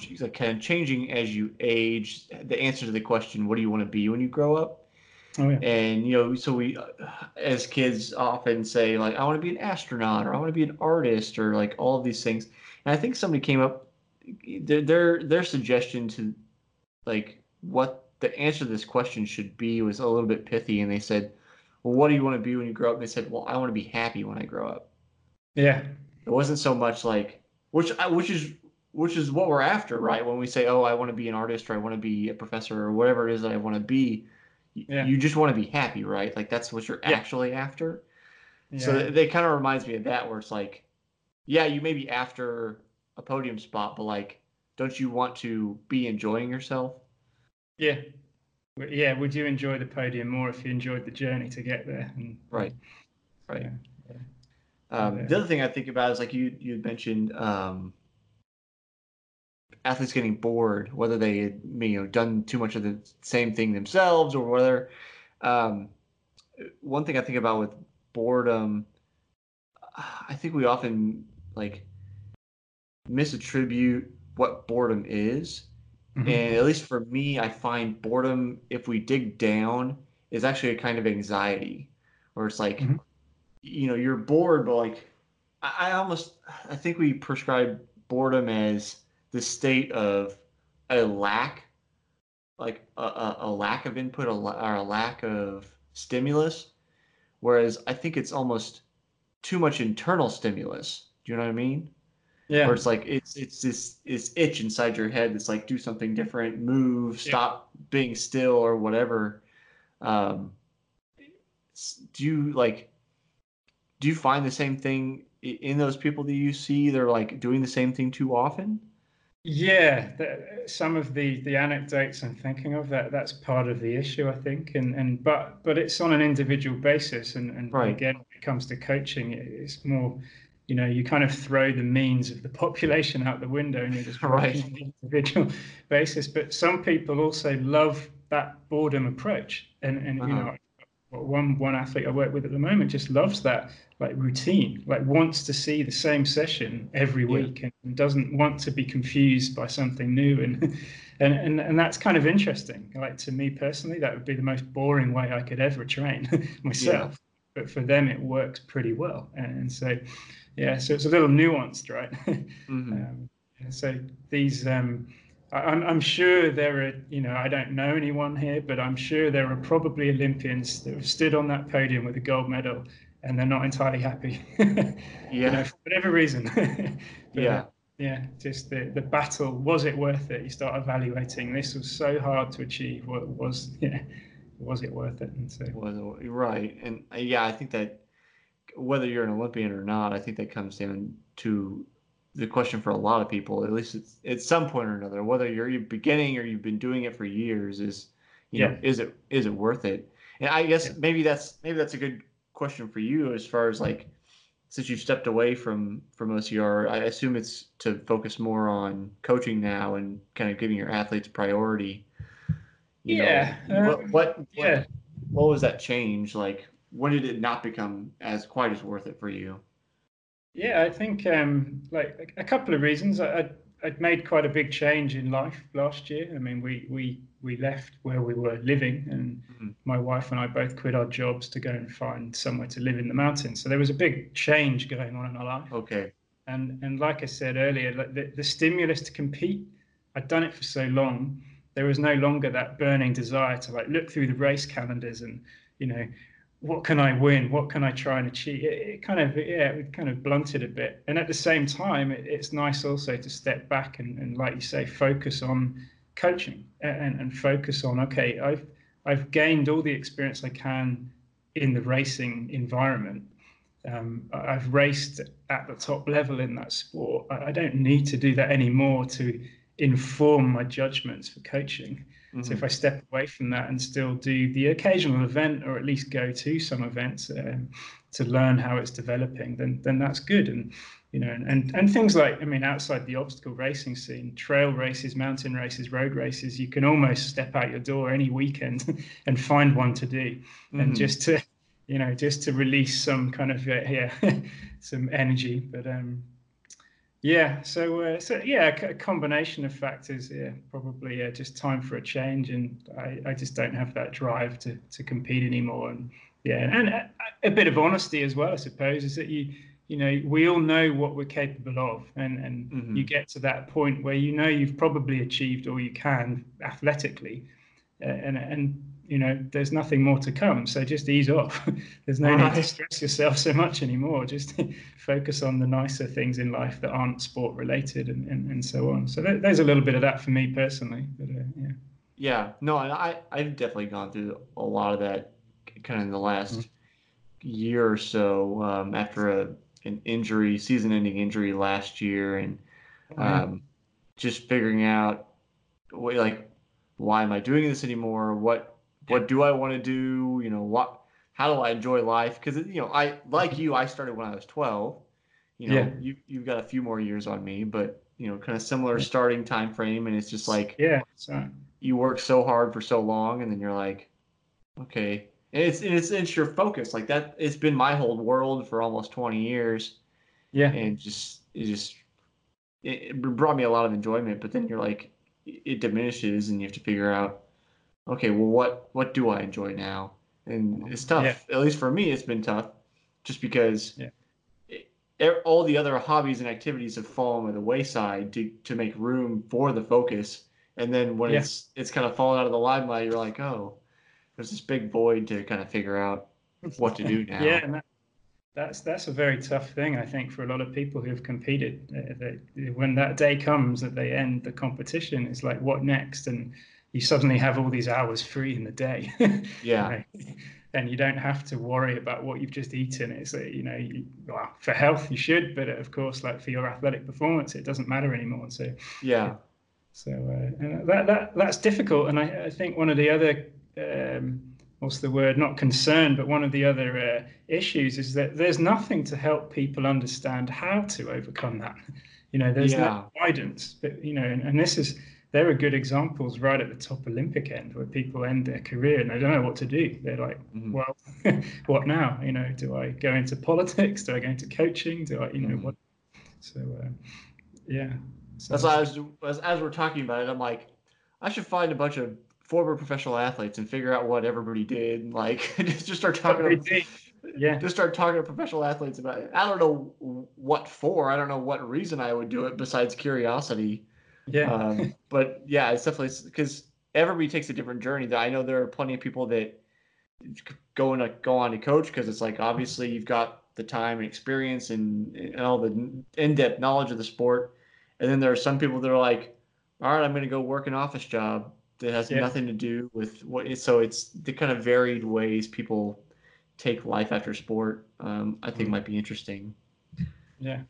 she's like kind of changing as you age. The answer to the question, "What do you want to be when you grow up?" Oh, yeah. And you know, so we, as kids, often say like, "I want to be an astronaut," or "I want to be an artist," or like all of these things. And I think somebody came up their their, their suggestion to like what the answer to this question should be was a little bit pithy, and they said, "Well, what do you want to be when you grow up?" And they said, "Well, I want to be happy when I grow up." Yeah, it wasn't so much like which uh, which is which is what we're after, right? When we say, "Oh, I want to be an artist," or "I want to be a professor," or whatever it is that I want to be, yeah. you just want to be happy, right? Like that's what you're yeah. actually after. Yeah. So they, they kind of reminds me of that, where it's like, yeah, you may be after a podium spot, but like, don't you want to be enjoying yourself? Yeah, yeah, would you enjoy the podium more if you enjoyed the journey to get there? And, right, right. Um, Yeah. the other thing I think about is like you you mentioned um, athletes getting bored, whether they had you know done too much of the same thing themselves or whether. Um, one thing I think about with boredom, I think we often like misattribute what boredom is. Mhm. And at least for me, I find boredom, if we dig down, is actually a kind of anxiety, where it's like, Mhm. You know, you're bored, but like, I, I almost, I think we prescribe boredom as the state of a lack, like a, a, a lack of input, a, or a lack of stimulus. Whereas I think it's almost too much internal stimulus. Do you know what I mean? yeah, where it's like it's it's this this itch inside your head that's like do something different, move, Yeah. stop being still or whatever. Um, do you like? Do you find the same thing in those people that you see? They're like doing the same thing too often. Yeah, the, some of the the anecdotes I'm thinking of that that's part of the issue, I think, and and but but it's on an individual basis, and and Right. again, when it comes to coaching, it's more, you know, you kind of throw the means of the population out the window, and you're just Right. on an individual basis. But some people also love that boredom approach, and and you Uh-huh. know, one one athlete I work with at the moment just loves that like routine, like wants to see the same session every week and, and doesn't want to be confused by something new and and and, and that's kind of interesting. Like to me personally, that would be the most boring way I could ever train myself. But for them, it works pretty well, and so yeah, so it's a little nuanced, right? Mhm. Um, so these, um, I'm, I'm sure there are, you know, I don't know anyone here, but I'm sure there are probably Olympians that have stood on that podium with a gold medal and they're not entirely happy, you Yeah. know, for whatever reason. But, Yeah. uh, yeah, just the, the battle, was it worth it? You start evaluating, this was so hard to achieve. What was, yeah, was it worth it? And so, Well, right, and uh, yeah, I think that whether you're an Olympian or not, I think that comes down to the question for a lot of people. At least it's at some point or another, whether you're beginning or you've been doing it for years, is you know, is it is it worth it? And I guess Yeah. maybe that's maybe that's a good question for you as far as like since you've stepped away from from OCR, I assume it's to focus more on coaching now and kind of giving your athletes priority. You Yeah, Know, what, um, what yeah. what was that change like? When did it not become as quite as worth it for you? Yeah, I think um, like a couple of reasons. I, I'd, made quite a big change in life last year. I mean, we we we left where we were living, and Mhm. my wife and I both quit our jobs to go and find somewhere to live in the mountains. So there was a big change going on in our life. Okay. And and like I said earlier, like the, the stimulus to compete, I'd done it for so long, there was no longer that burning desire to like look through the race calendars and you know, what can I win? What can I try and achieve? It, it kind of yeah, it kind of blunted a bit. And at the same time, it, it's nice also to step back and, and like you say, focus on coaching and, and focus on okay, I've I've gained all the experience I can in the racing environment. Um, I've raced at the top level in that sport. I, I don't need to do that anymore to inform my judgments for coaching. So if Mhm. I step away from that and still do the occasional event, or at least go to some events um, to learn how it's developing, then then that's good. And you know, and and things like I mean, outside the obstacle racing scene, trail races, mountain races, road races, you can almost step out your door any weekend and find one to do, and Mhm. just to you know just to release some kind of uh, yeah some energy. But um, yeah, so uh, so yeah, a combination of factors. Yeah, probably yeah, just time for a change, and I, I just don't have that drive to to compete anymore. And yeah, and a, a bit of honesty as well, I suppose, is that you you know we all know what we're capable of, and and Mhm. you get to that point where you know you've probably achieved all you can athletically, uh, and and you know there's nothing more to come. So just ease off. there's no need to stress yourself so much anymore. Just focus on the nicer things in life that aren't sport related and, and, and so on. So there, there's a little bit of that for me personally. But uh, yeah. Yeah, no, I I've definitely gone through a lot of that kind of in the last Mm-hmm. year or so um, after a an injury, season-ending injury last year, and Oh, um, just figuring out what, like why am I doing this anymore? What what do I want to do? You know, what how do I enjoy life? Because you know, I like you, I started when I was twelve. You know, Yeah. you you've got a few more years on me, but you know, kind of similar starting time frame, and it's just like Yeah. So you work so hard for so long, and then you're like, okay, and it's and it's it's your focus like that. It's been my whole world for almost twenty years, yeah. and just it just it, it brought me a lot of enjoyment. But then you're like, it diminishes, and you have to figure out, okay, well, what what do I enjoy now? And it's tough. Yeah. At least for me, it's been tough, just because Yeah. it- all the other hobbies and activities have fallen by the wayside to to make room for the focus. And then when Yeah. it's it's kind of fallen out of the limelight, you're like, oh, there's this big void to kind of figure out what to do now. Yeah, and that, that's that's a very tough thing, I think, for a lot of people who have competed. Uh, they, when that day comes that they end the competition, it's like, what next? And you suddenly have all these hours free in the day. Yeah. And you don't have to worry about what you've just eaten. It's you know, you, well, for health you should, but of course, like for your athletic performance, it doesn't matter anymore. So Yeah. so uh, and that, that that's difficult, and I, I think one of the other um, what's the word? Not concern, but one of the other uh, issues is that there's nothing to help people understand how to overcome that. You know, there's Yeah. no guidance, but you know, and, and this is there are good examples right at the top Olympic end where people end their career and they don't know what to do. They're like, Mhm. well, what now? You know, do I go into politics? Do I go into coaching? Do I, you know, Mhm. what? So, uh, yeah. So- That's why I was, as, as we're talking about it, I'm like, I should find a bunch of former professional athletes and figure out what everybody did. and, Like, just start talking. To, yeah. just start talking to professional athletes about it. I don't know what for. I don't know what reason I would do it besides curiosity. Yeah. Um, but yeah, it's definitely because everybody takes a different journey. That I know there are plenty of people that go on to go on to coach because it's like obviously you've got the time and experience and, and all the in-depth knowledge of the sport, and then there are some people that are like, all right, I'm going to go work an office job that has Yeah. nothing to do with what. So it's the kind of varied ways people take life after sport. Um, I think Mhm. might be interesting. yeah.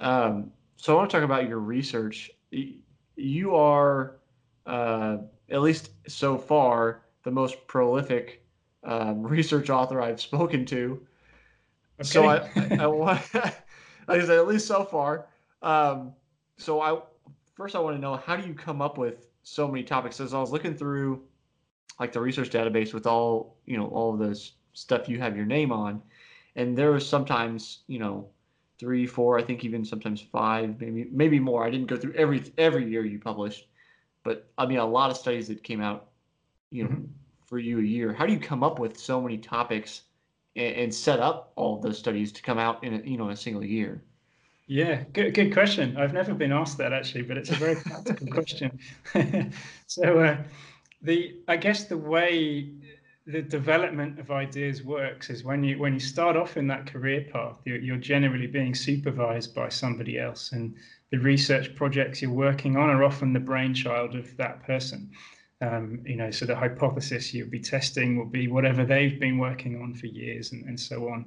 Um, so I want to talk about your research. You are, uh, at least so far, the most prolific um, research author I've spoken to. So I, I, I want, like I said, at least so far. Um, so I first I want to know how do you come up with so many topics? As I was looking through, like the research database with all you know all of those stuff you have your name on, and there was sometimes you know three, four, I think even sometimes five, maybe maybe more. I didn't go through every every year you published, but I mean a lot of studies that came out, you know, Mhm. for you a year. How do you come up with so many topics and, and set up all those studies to come out in a, you know in a single year? Yeah, good, good question. I've never been asked that actually, but it's a very practical question. so, uh, the I guess the way the development of ideas works is when you when you start off in that career path, you're, you're generally being supervised by somebody else, and the research projects you're working on are often the brainchild of that person. Um, you know, so the hypothesis you'll be testing will be whatever they've been working on for years, and, and so on.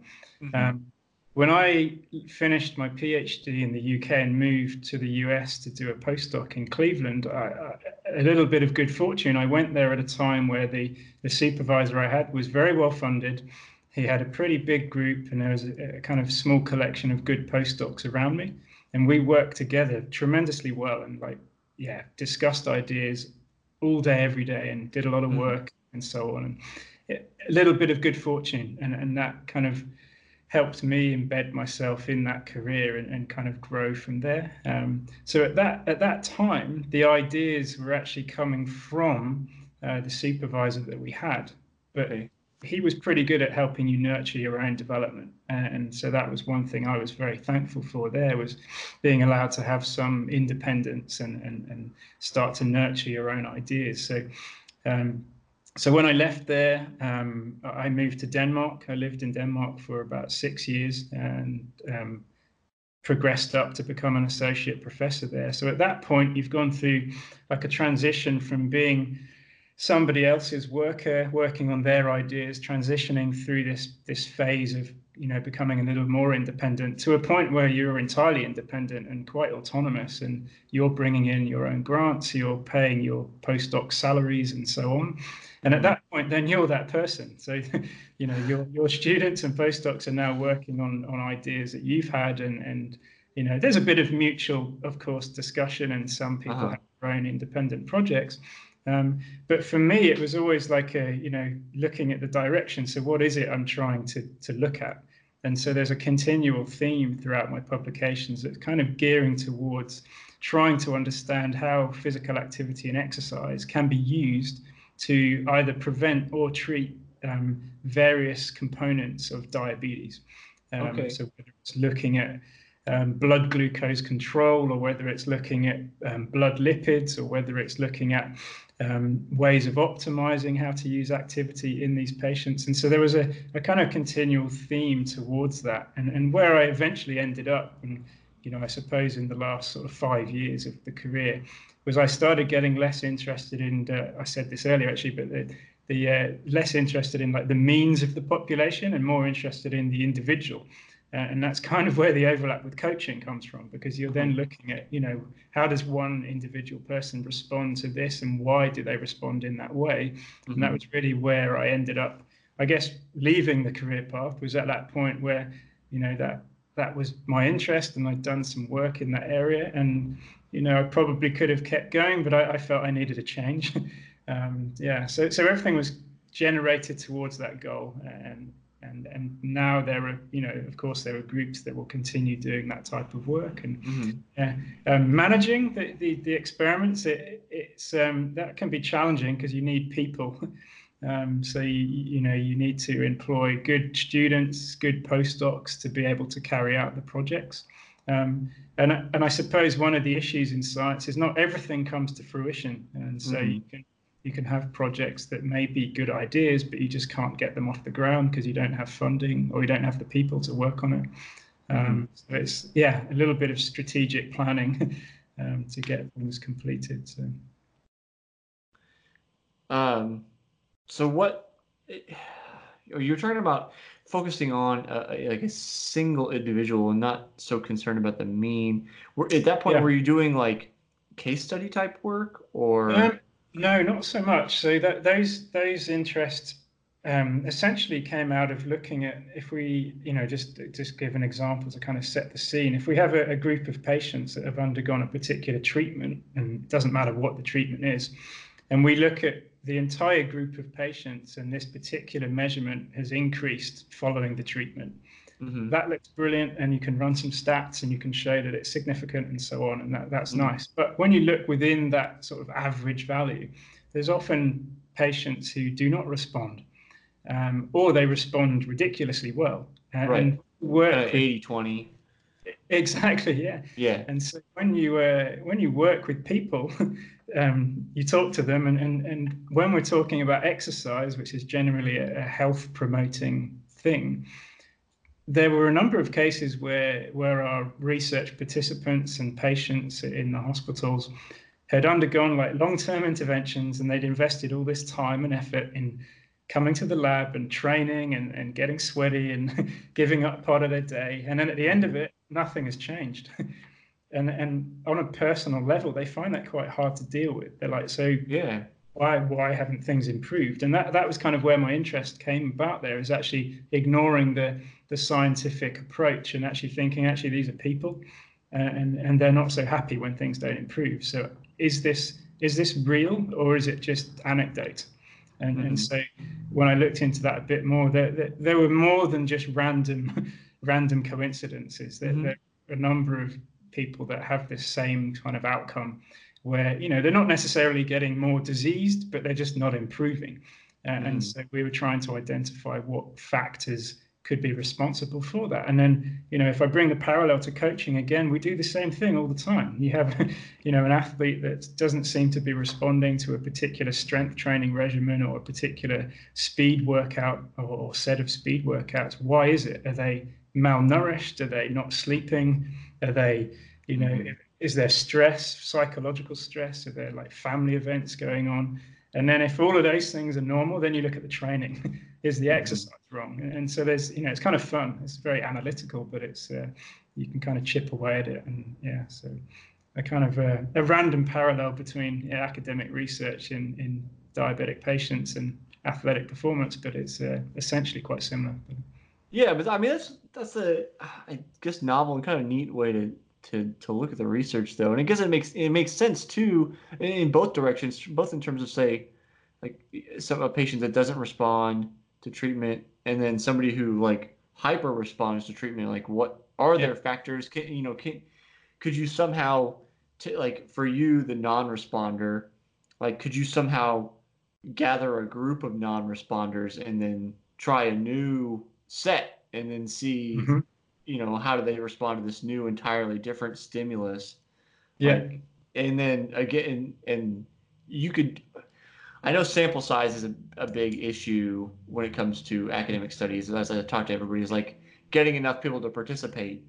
Um, when I finished my PhD in the UK and moved to the US to do a postdoc in Cleveland, I, I, a little bit of good fortune. I went there at a time where the, the supervisor I had was very well funded. He had a pretty big group, and there was a, a kind of small collection of good postdocs around me. And we worked together tremendously well and, like, yeah, discussed ideas all day, every day, and did a lot of Mhm. work and so on. And it, a little bit of good fortune, and, and that kind of helped me embed myself in that career and, and kind of grow from there. Um, so at that at that time, the ideas were actually coming from uh, the supervisor that we had, but he was pretty good at helping you nurture your own development, and so that was one thing I was very thankful for. There was being allowed to have some independence and and, and start to nurture your own ideas. So. Um, so when I left there, um, I moved to Denmark. I lived in Denmark for about six years and um, progressed up to become an associate professor there. So at that point, you've gone through like a transition from being somebody else's worker, working on their ideas, transitioning through this this phase of you know becoming a little more independent to a point where you're entirely independent and quite autonomous and you're bringing in your own grants you're paying your postdoc salaries and so on and at that point then you're that person so you know your your students and postdocs are now working on on ideas that you've had and and you know there's a bit of mutual of course discussion and some people uh-huh. have their own independent projects um, but for me, it was always like a, you know, looking at the direction. So what is it I'm trying to to look at? And so there's a continual theme throughout my publications that's kind of gearing towards trying to understand how physical activity and exercise can be used to either prevent or treat um, various components of diabetes. Um, okay. So whether it's looking at um, blood glucose control, or whether it's looking at um, blood lipids, or whether it's looking at um, ways of optimizing how to use activity in these patients. And so there was a, a kind of continual theme towards that. And, and where I eventually ended up, and you know, I suppose in the last sort of five years of the career, was I started getting less interested in. Uh, I said this earlier actually, but the, the uh, less interested in like the means of the population and more interested in the individual. Uh, and that's kind of where the overlap with coaching comes from because you're then mm-hmm. looking at you know how does one individual person respond to this and why do they respond in that way mm-hmm. and that mm-hmm. was really where i ended up i guess leaving the career path was at that point where you know that that was my interest and i'd done some work in that area and you know i probably could have kept going but i, I felt i needed a change um, yeah so so everything was generated towards that goal and and and now there are you know of course there are groups that will continue doing that type of work and mm-hmm. um, managing the, the, the experiments it, it's um, that can be challenging because you need people um, so you, you know you need to employ good students good postdocs to be able to carry out the projects um, and and I suppose one of the issues in science is not everything comes to fruition and so mm-hmm. you can you can have projects that may be good ideas, but you just can't get them off the ground because you don't have funding or you don't have the people to work on it. Um, mm-hmm. so it's yeah, a little bit of strategic planning um, to get things completed. So, um, so what you're talking about focusing on a, like a single individual and not so concerned about the mean. At that point, yeah. were you doing like case study type work or? No, not so much. So that those those interests um, essentially came out of looking at if we, you know, just just give an example to kind of set the scene. If we have a, a group of patients that have undergone a particular treatment, and it doesn't matter what the treatment is, and we look at the entire group of patients, and this particular measurement has increased following the treatment. Mm-hmm. That looks brilliant, and you can run some stats and you can show that it's significant and so on, and that, that's mm-hmm. nice. But when you look within that sort of average value, there's often patients who do not respond, um, or they respond ridiculously well. Uh, right. And work uh, 80 20. Exactly. Yeah. Yeah. And so when you uh, when you work with people, um, you talk to them, and, and and when we're talking about exercise, which is generally a, a health promoting thing, there were a number of cases where where our research participants and patients in the hospitals had undergone like long-term interventions and they'd invested all this time and effort in coming to the lab and training and, and getting sweaty and giving up part of their day. And then at the end of it nothing has changed. And and on a personal level they find that quite hard to deal with. They're like so yeah. why why haven't things improved? And that that was kind of where my interest came about there is actually ignoring the the scientific approach and actually thinking actually these are people uh, and and they're not so happy when things don't improve so is this is this real or is it just anecdote and mm-hmm. and so when i looked into that a bit more there there, there were more than just random random coincidences there, mm-hmm. there are a number of people that have this same kind of outcome where you know they're not necessarily getting more diseased, but they're just not improving. Uh, mm. And so we were trying to identify what factors could be responsible for that. And then, you know, if I bring the parallel to coaching again, we do the same thing all the time. You have, you know, an athlete that doesn't seem to be responding to a particular strength training regimen or a particular speed workout or set of speed workouts. Why is it? Are they malnourished? Are they not sleeping? Are they, you know, mm is there stress, psychological stress? Are there like family events going on? And then if all of those things are normal, then you look at the training is the mm-hmm. exercise wrong? And so there's, you know, it's kind of fun. It's very analytical, but it's uh, you can kind of chip away at it, and yeah, so a kind of a, a random parallel between yeah, academic research in in diabetic patients and athletic performance, but it's uh, essentially quite similar. Yeah, but I mean that's that's a I guess novel and kind of neat way to to to look at the research though, and I guess it makes it makes sense too in both directions, both in terms of say like some a patient that doesn't respond to treatment and then somebody who like hyper responds to treatment like what are yeah. there factors can you know can could you somehow t- like for you the non-responder like could you somehow gather a group of non-responders and then try a new set and then see mm-hmm. you know how do they respond to this new entirely different stimulus yeah like, and then again and you could I know sample size is a, a big issue when it comes to academic studies. As I talk to everybody, is like getting enough people to participate.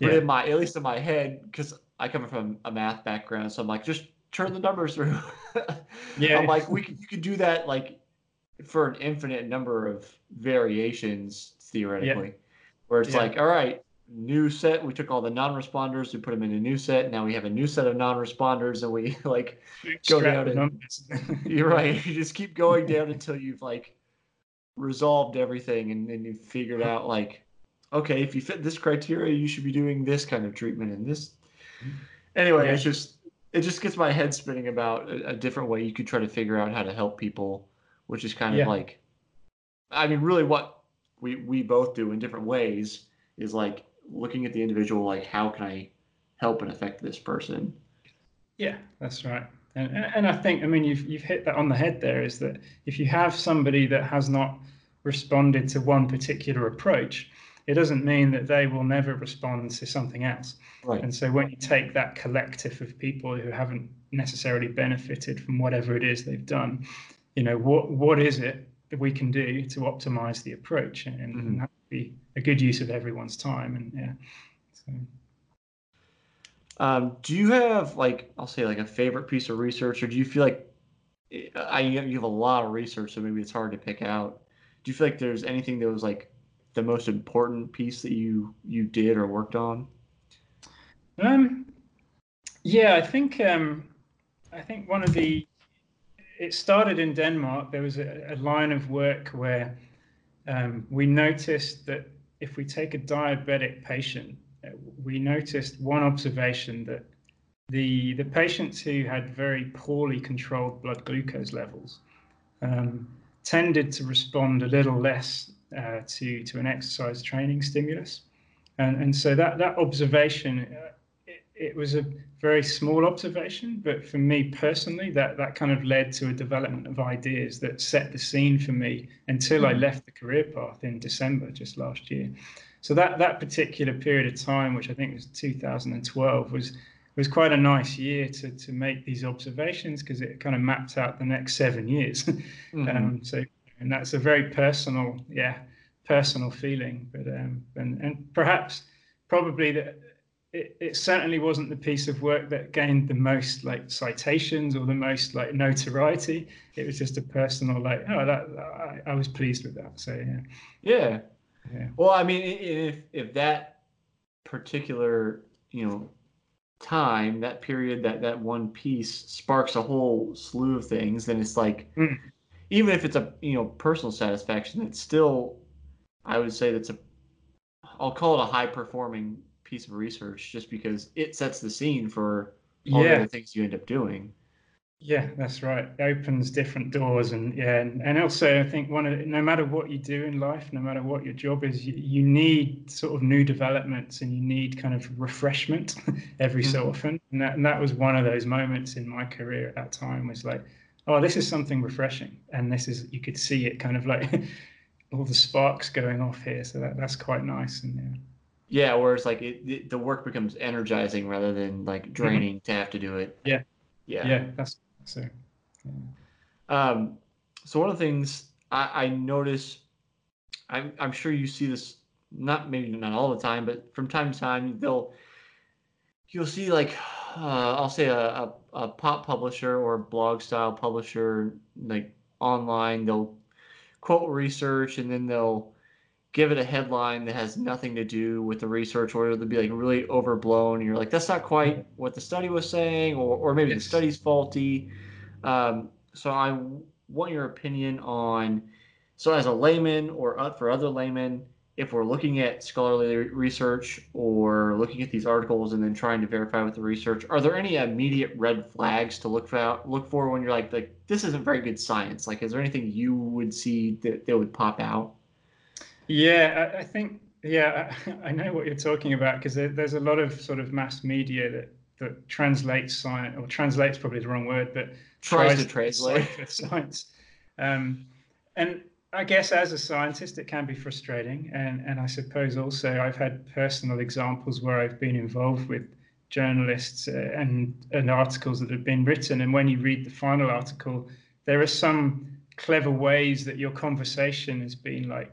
But in my, at least in my head, because I come from a math background, so I'm like, just turn the numbers through. yeah, I'm like, we could, you could do that like for an infinite number of variations theoretically, yeah. where it's yeah. like, all right, new set. We took all the non-responders, we put them in a new set. Now we have a new set of non-responders, and we like go down. And, you're right. You just keep going down until you've like resolved everything, and, and you've figured out like, okay, if you fit this criteria, you should be doing this kind of treatment and this. Anyway, yeah. it's just it just gets my head spinning about a, a, different way you could try to figure out how to help people, which is kind of yeah. like, I mean, really what we we both do in different ways is like looking at the individual like how can i help and affect this person yeah that's right and, and i think i mean you've, you've hit that on the head there is that if you have somebody that has not responded to one particular approach it doesn't mean that they will never respond to something else right. and so when you take that collective of people who haven't necessarily benefited from whatever it is they've done you know what what is it that we can do to optimize the approach and, mm-hmm. And that would be a good use of everyone's time and yeah so. um, do you have like i'll say like a favorite piece of research or do you feel like I, you have a lot of research so maybe it's hard to pick out do you feel like there's anything that was like the most important piece that you you did or worked on um yeah i think um i think one of the it started in Denmark. There was a, a line of work where um, we noticed that if we take a diabetic patient, uh, we noticed one observation that the the patients who had very poorly controlled blood glucose levels um, tended to respond a little less uh, to to an exercise training stimulus, and and so that that observation uh, it was a very small observation, but for me personally, that that kind of led to a development of ideas that set the scene for me until I hmm. left the career path in December just last year. So that that particular period of time, which I think was 2012, was was quite a nice year to to make these observations because it kind of mapped out the next seven years. mm-hmm. um, so and that's a very personal, yeah, personal feeling. But um, and and perhaps probably that it, it certainly wasn't the piece of work that gained the most like citations or the most like notoriety. It was just a personal like, oh, that I, I was pleased with that. So yeah. Yeah. Yeah. Well, I mean, if if that particular you know time, that period, that that one piece sparks a whole slew of things, then it's like, mm. even if it's a you know personal satisfaction, it's still, I would say that's a, I'll call it a high performing piece of research just because it sets the scene for all yeah. the things you end up doing. Yeah, that's right. It opens different doors, and yeah, and, and also I think one of no matter what you do in life, no matter what your job is, you, you need sort of new developments, and you need kind of refreshment every mm-hmm. so often. And that and that was one of those moments in my career at that time was like, oh, this is something refreshing, and this is you could see it kind of like all the sparks going off here. So that that's quite nice, and yeah. Yeah, where it's like it, it, the work becomes energizing rather than like mm-hmm. draining mm-hmm. to have to do it. Yeah. Yeah. Yeah, that's so. Yeah. Um, so one of the things I, I notice, I'm I'm sure you see this not maybe not all the time, but from time to time they'll you'll see like uh, I'll say a, a, a pop publisher or blog style publisher like online they'll quote research and then they'll give it a headline that has nothing to do with the research or it'll be like really overblown and you're like that's not quite what the study was saying or, or maybe yes. the study's faulty um, so i want your opinion on so as a layman or for other laymen if we're looking at scholarly research or looking at these articles and then trying to verify with the research, are there any immediate red flags to look for look for when you're like like this isn't very good science? Like, is there anything you would see that, that would pop out? Yeah, I, I think yeah, I, I, know what you're talking about because there, there's a lot of sort of mass media that that translates science or translates probably the wrong word, but tries, tries to translate science. Um, and I guess as a scientist, it can be frustrating. And, and I suppose also I've had personal examples where I've been involved with journalists uh, and, and articles that have been written. And when you read the final article, there are some clever ways that your conversation has been like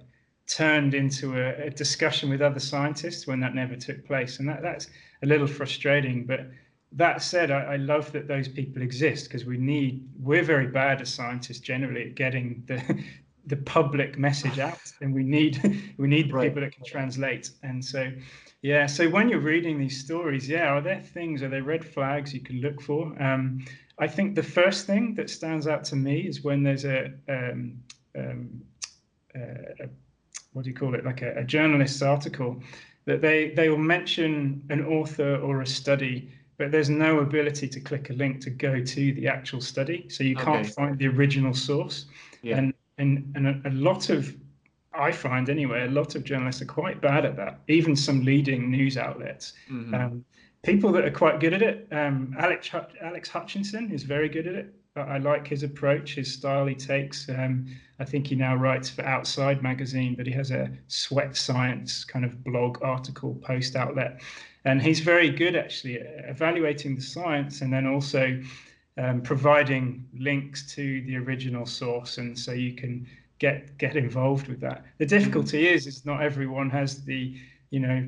turned into a, a discussion with other scientists when that never took place. And that, that's a little frustrating. But that said, I, I, love that those people exist because we need, we're very bad as scientists generally at getting the, the public message out and we need we need the right. people that can translate and so yeah so when you're reading these stories yeah are there things are there red flags you can look for um, i think the first thing that stands out to me is when there's a, um, um, uh, a what do you call it like a, a journalist's article that they they will mention an author or a study but there's no ability to click a link to go to the actual study so you can't okay. find the original source yeah. and and and a, a, lot of I find anyway, a lot of journalists are quite bad at that. Even some leading news outlets. Mm-hmm. Um, people that are quite good at it. Um, Alex Alex Hutchinson is very good at it. I like his approach, his style he takes. Um, I think he now writes for Outside magazine, but he has a sweat science kind of blog article post outlet, and he's very good actually at evaluating the science and then also um, providing links to the original source, and so you can get get involved with that. The difficulty is, is not everyone has the you know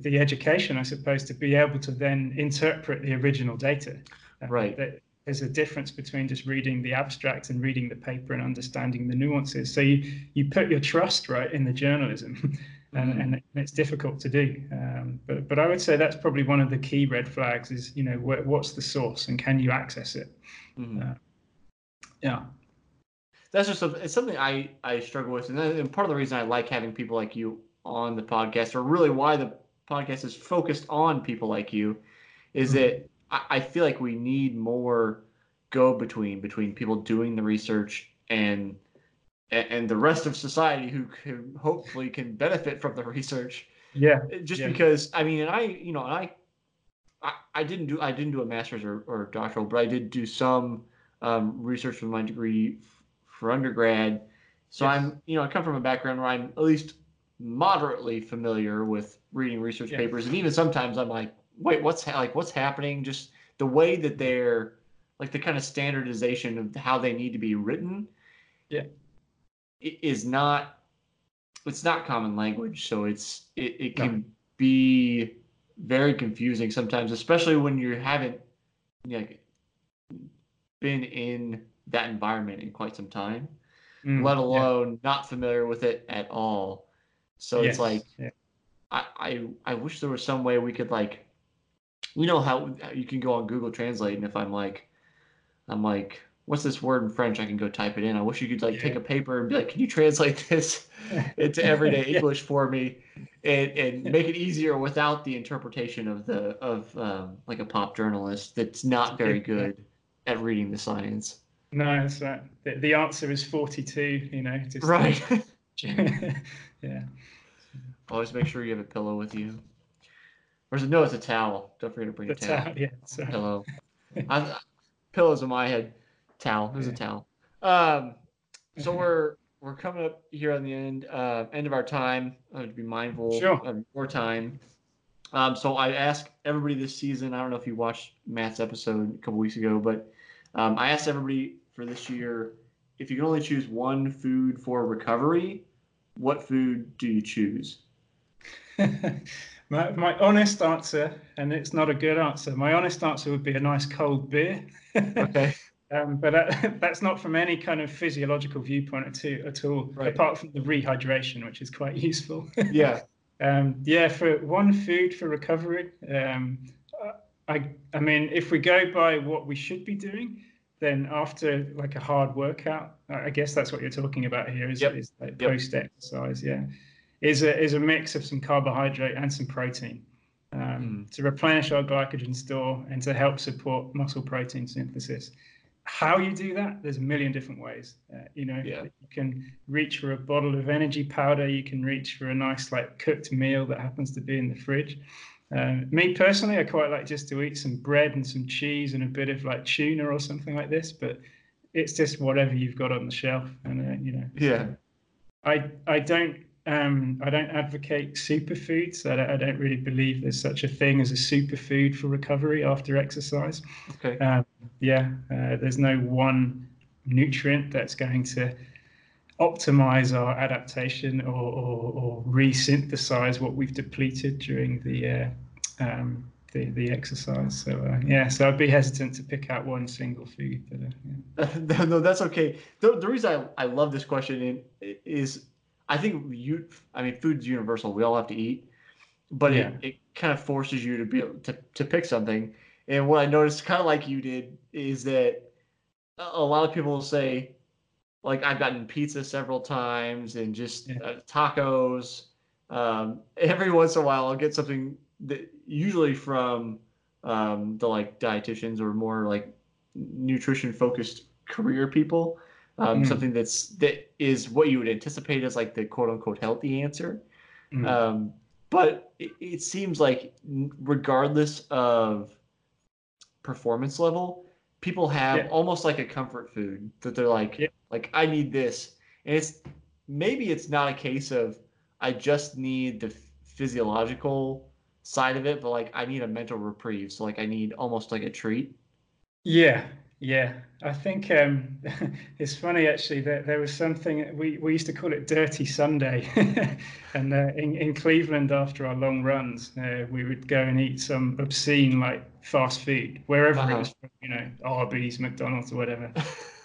the education, I suppose, to be able to then interpret the original data. Right. There's a difference between just reading the abstract and reading the paper and understanding the nuances. So you you put your trust right in the journalism. and, mm-hmm. and it's difficult to do. Um, but but I would say that's probably one of the key red flags is you know wh- what's the source and can you access it? Mm-hmm. Uh, yeah. That's just a, it's something I, I struggle with, and, that, and part of the reason I like having people like you on the podcast, or really why the podcast is focused on people like you, is mm-hmm. that I, I feel like we need more go between between people doing the research and and the rest of society who can hopefully can benefit from the research. Yeah. Just yeah. because I mean, and I you know, and I, I, I didn't do I didn't do a master's or, or doctoral, but I did do some um, research for my degree for undergrad. So yes. I'm you know I come from a background where I'm at least moderately familiar with reading research yeah. papers, and even sometimes I'm like, wait, what's ha- like what's happening? Just the way that they're like the kind of standardization of how they need to be written. Yeah is not it's not common language, so it's it, it can no. be very confusing sometimes, especially when you haven't you know, been in that environment in quite some time, mm, let alone yeah. not familiar with it at all. So yes. it's like yeah. I, I I wish there was some way we could like we know how you can go on Google Translate and if I'm like I'm like what's this word in French? I can go type it in. I wish you could like yeah. take a paper and be like, can you translate this into everyday yeah. English for me and, and make it easier without the interpretation of the of um, like a pop journalist that's not very good at reading the science. No, that's right. The, the answer is 42, you know. Just, right. yeah. Always make sure you have a pillow with you. Or is it, no, it's a towel. Don't forget to bring the a towel. towel yeah, sorry. Pillow. I, pillows in my head Towel. There's a towel. Um, so we're we're coming up here on the end uh, end of our time. Uh, to be mindful sure. of your time. Um, so I ask everybody this season. I don't know if you watched Matt's episode a couple weeks ago, but um, I asked everybody for this year if you can only choose one food for recovery, what food do you choose? my, my honest answer, and it's not a good answer. My honest answer would be a nice cold beer. okay. Um, but that, that's not from any kind of physiological viewpoint at, at all, Right. apart from the rehydration, which is quite useful. Yeah. Um, yeah, for one food for recovery. Um, I, I mean, if we go by what we should be doing, then after like a hard workout, I guess that's what you're talking about here. Is, Yep. is like Yep. post exercise? Yeah, is a is a mix of some carbohydrate and some protein um, to replenish our glycogen store and to help support muscle protein synthesis. How you do that? There's a million different ways. Uh, you know, Yeah. you can reach for a bottle of energy powder. You can reach for a nice like cooked meal that happens to be in the fridge. Um, me personally, I quite like just to eat some bread and some cheese and a bit of like tuna or something like this. But it's just whatever you've got on the shelf, and uh, you know. Yeah. I I don't um, I don't advocate superfoods. I don't, I don't really believe there's such a thing as a superfood for recovery after exercise. Okay. Um, yeah, uh, there's no one nutrient that's going to optimize our adaptation or, or, or resynthesize what we've depleted during the uh, um, the, the exercise. So uh, yeah, so I'd be hesitant to pick out one single food. But, uh, yeah. no, that's okay. The, the reason I, I love this question is I think you, I mean, food's universal. We all have to eat, but Yeah. it, it kind of forces you to be able to, to pick something. And what I noticed, kind of like you did, is that a a lot of people will say, like, I've gotten pizza several times and just Yeah. uh, tacos. Um, every once in a while, I'll get something that usually from um, the like dietitians or more like nutrition focused career people. Um, Mm. Something that's that is what you would anticipate as like the quote unquote healthy answer. Mm. Um, but it, it seems like regardless of performance level, people have Yeah. almost like a comfort food that they're like, Yeah. like I need this, and it's maybe it's not a case of I just need the physiological side of it, but like I need a mental reprieve. So like I need almost like a treat. Yeah, yeah. I think um, it's funny actually that there was something we, we used to call it Dirty Sunday, and uh, in in Cleveland after our long runs, uh, we would go and eat some obscene like fast food wherever Uh-huh. it was, from, you know, Arby's, McDonald's, or whatever.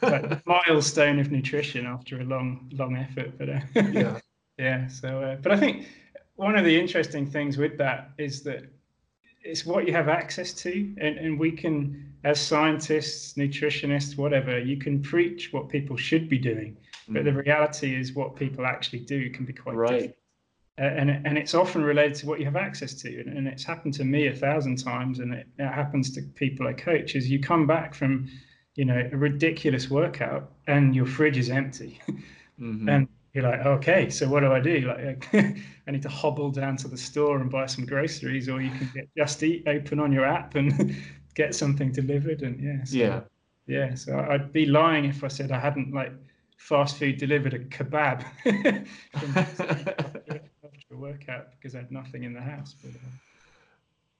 Like milestone of nutrition after a long long effort, but uh, yeah. yeah. So, uh, but I think one of the interesting things with that is that it's what you have access to, and, and we can, as scientists, nutritionists, whatever, you can preach what people should be doing, but the reality is what people actually do can be quite Right. different. Uh, and and it's often related to what you have access to, and, and it's happened to me a thousand times, and it, it happens to people I coach. Is you come back from, you know, a ridiculous workout, and your fridge is empty. Mhm. and you're like, okay, so what do I do? Like, I need to hobble down to the store and buy some groceries, or you can get Just Eat open on your app and get something delivered. And yeah, so, yeah. yeah. So I'd be lying if I said I hadn't like fast food delivered a kebab after a workout because I had nothing in the house. But, uh,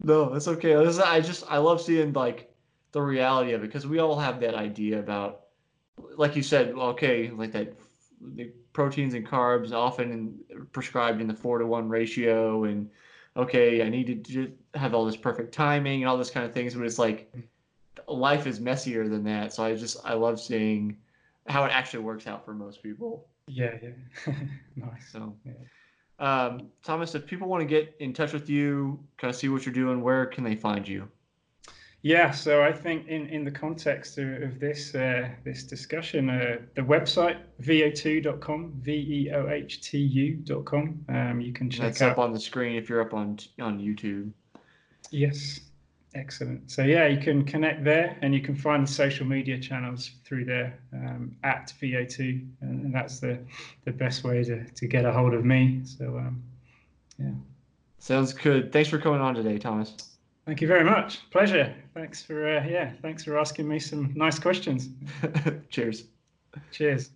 No, that's okay. I just I love seeing like the reality of it because we all have that idea about, like you said, okay, like that the proteins and carbs often prescribed in the four to one ratio, and okay, I need to have all this perfect timing and all this kind of things, but it's like life is messier than that. So I just I love seeing how it actually works out for most people. yeah, yeah, nice. So, Yeah. um, Thomas, if people want to get in touch with you, kind of see what you're doing, where can they find you? Yeah, so I think in, in the context of, of this uh, this discussion, uh, the website veohtu.com, v e o h t u.com. Um, you can check That's out. up on the screen if you're up on on YouTube. Yes, excellent. So yeah, you can connect there, and you can find the social media channels through there um, at veohtu, and, and that's the the best way to to get a hold of me. So um, yeah, Sounds good. Thanks for coming on today, Thomas. Thank you very much. Pleasure. Thanks for uh, yeah, thanks for asking me some nice questions. Cheers. Cheers.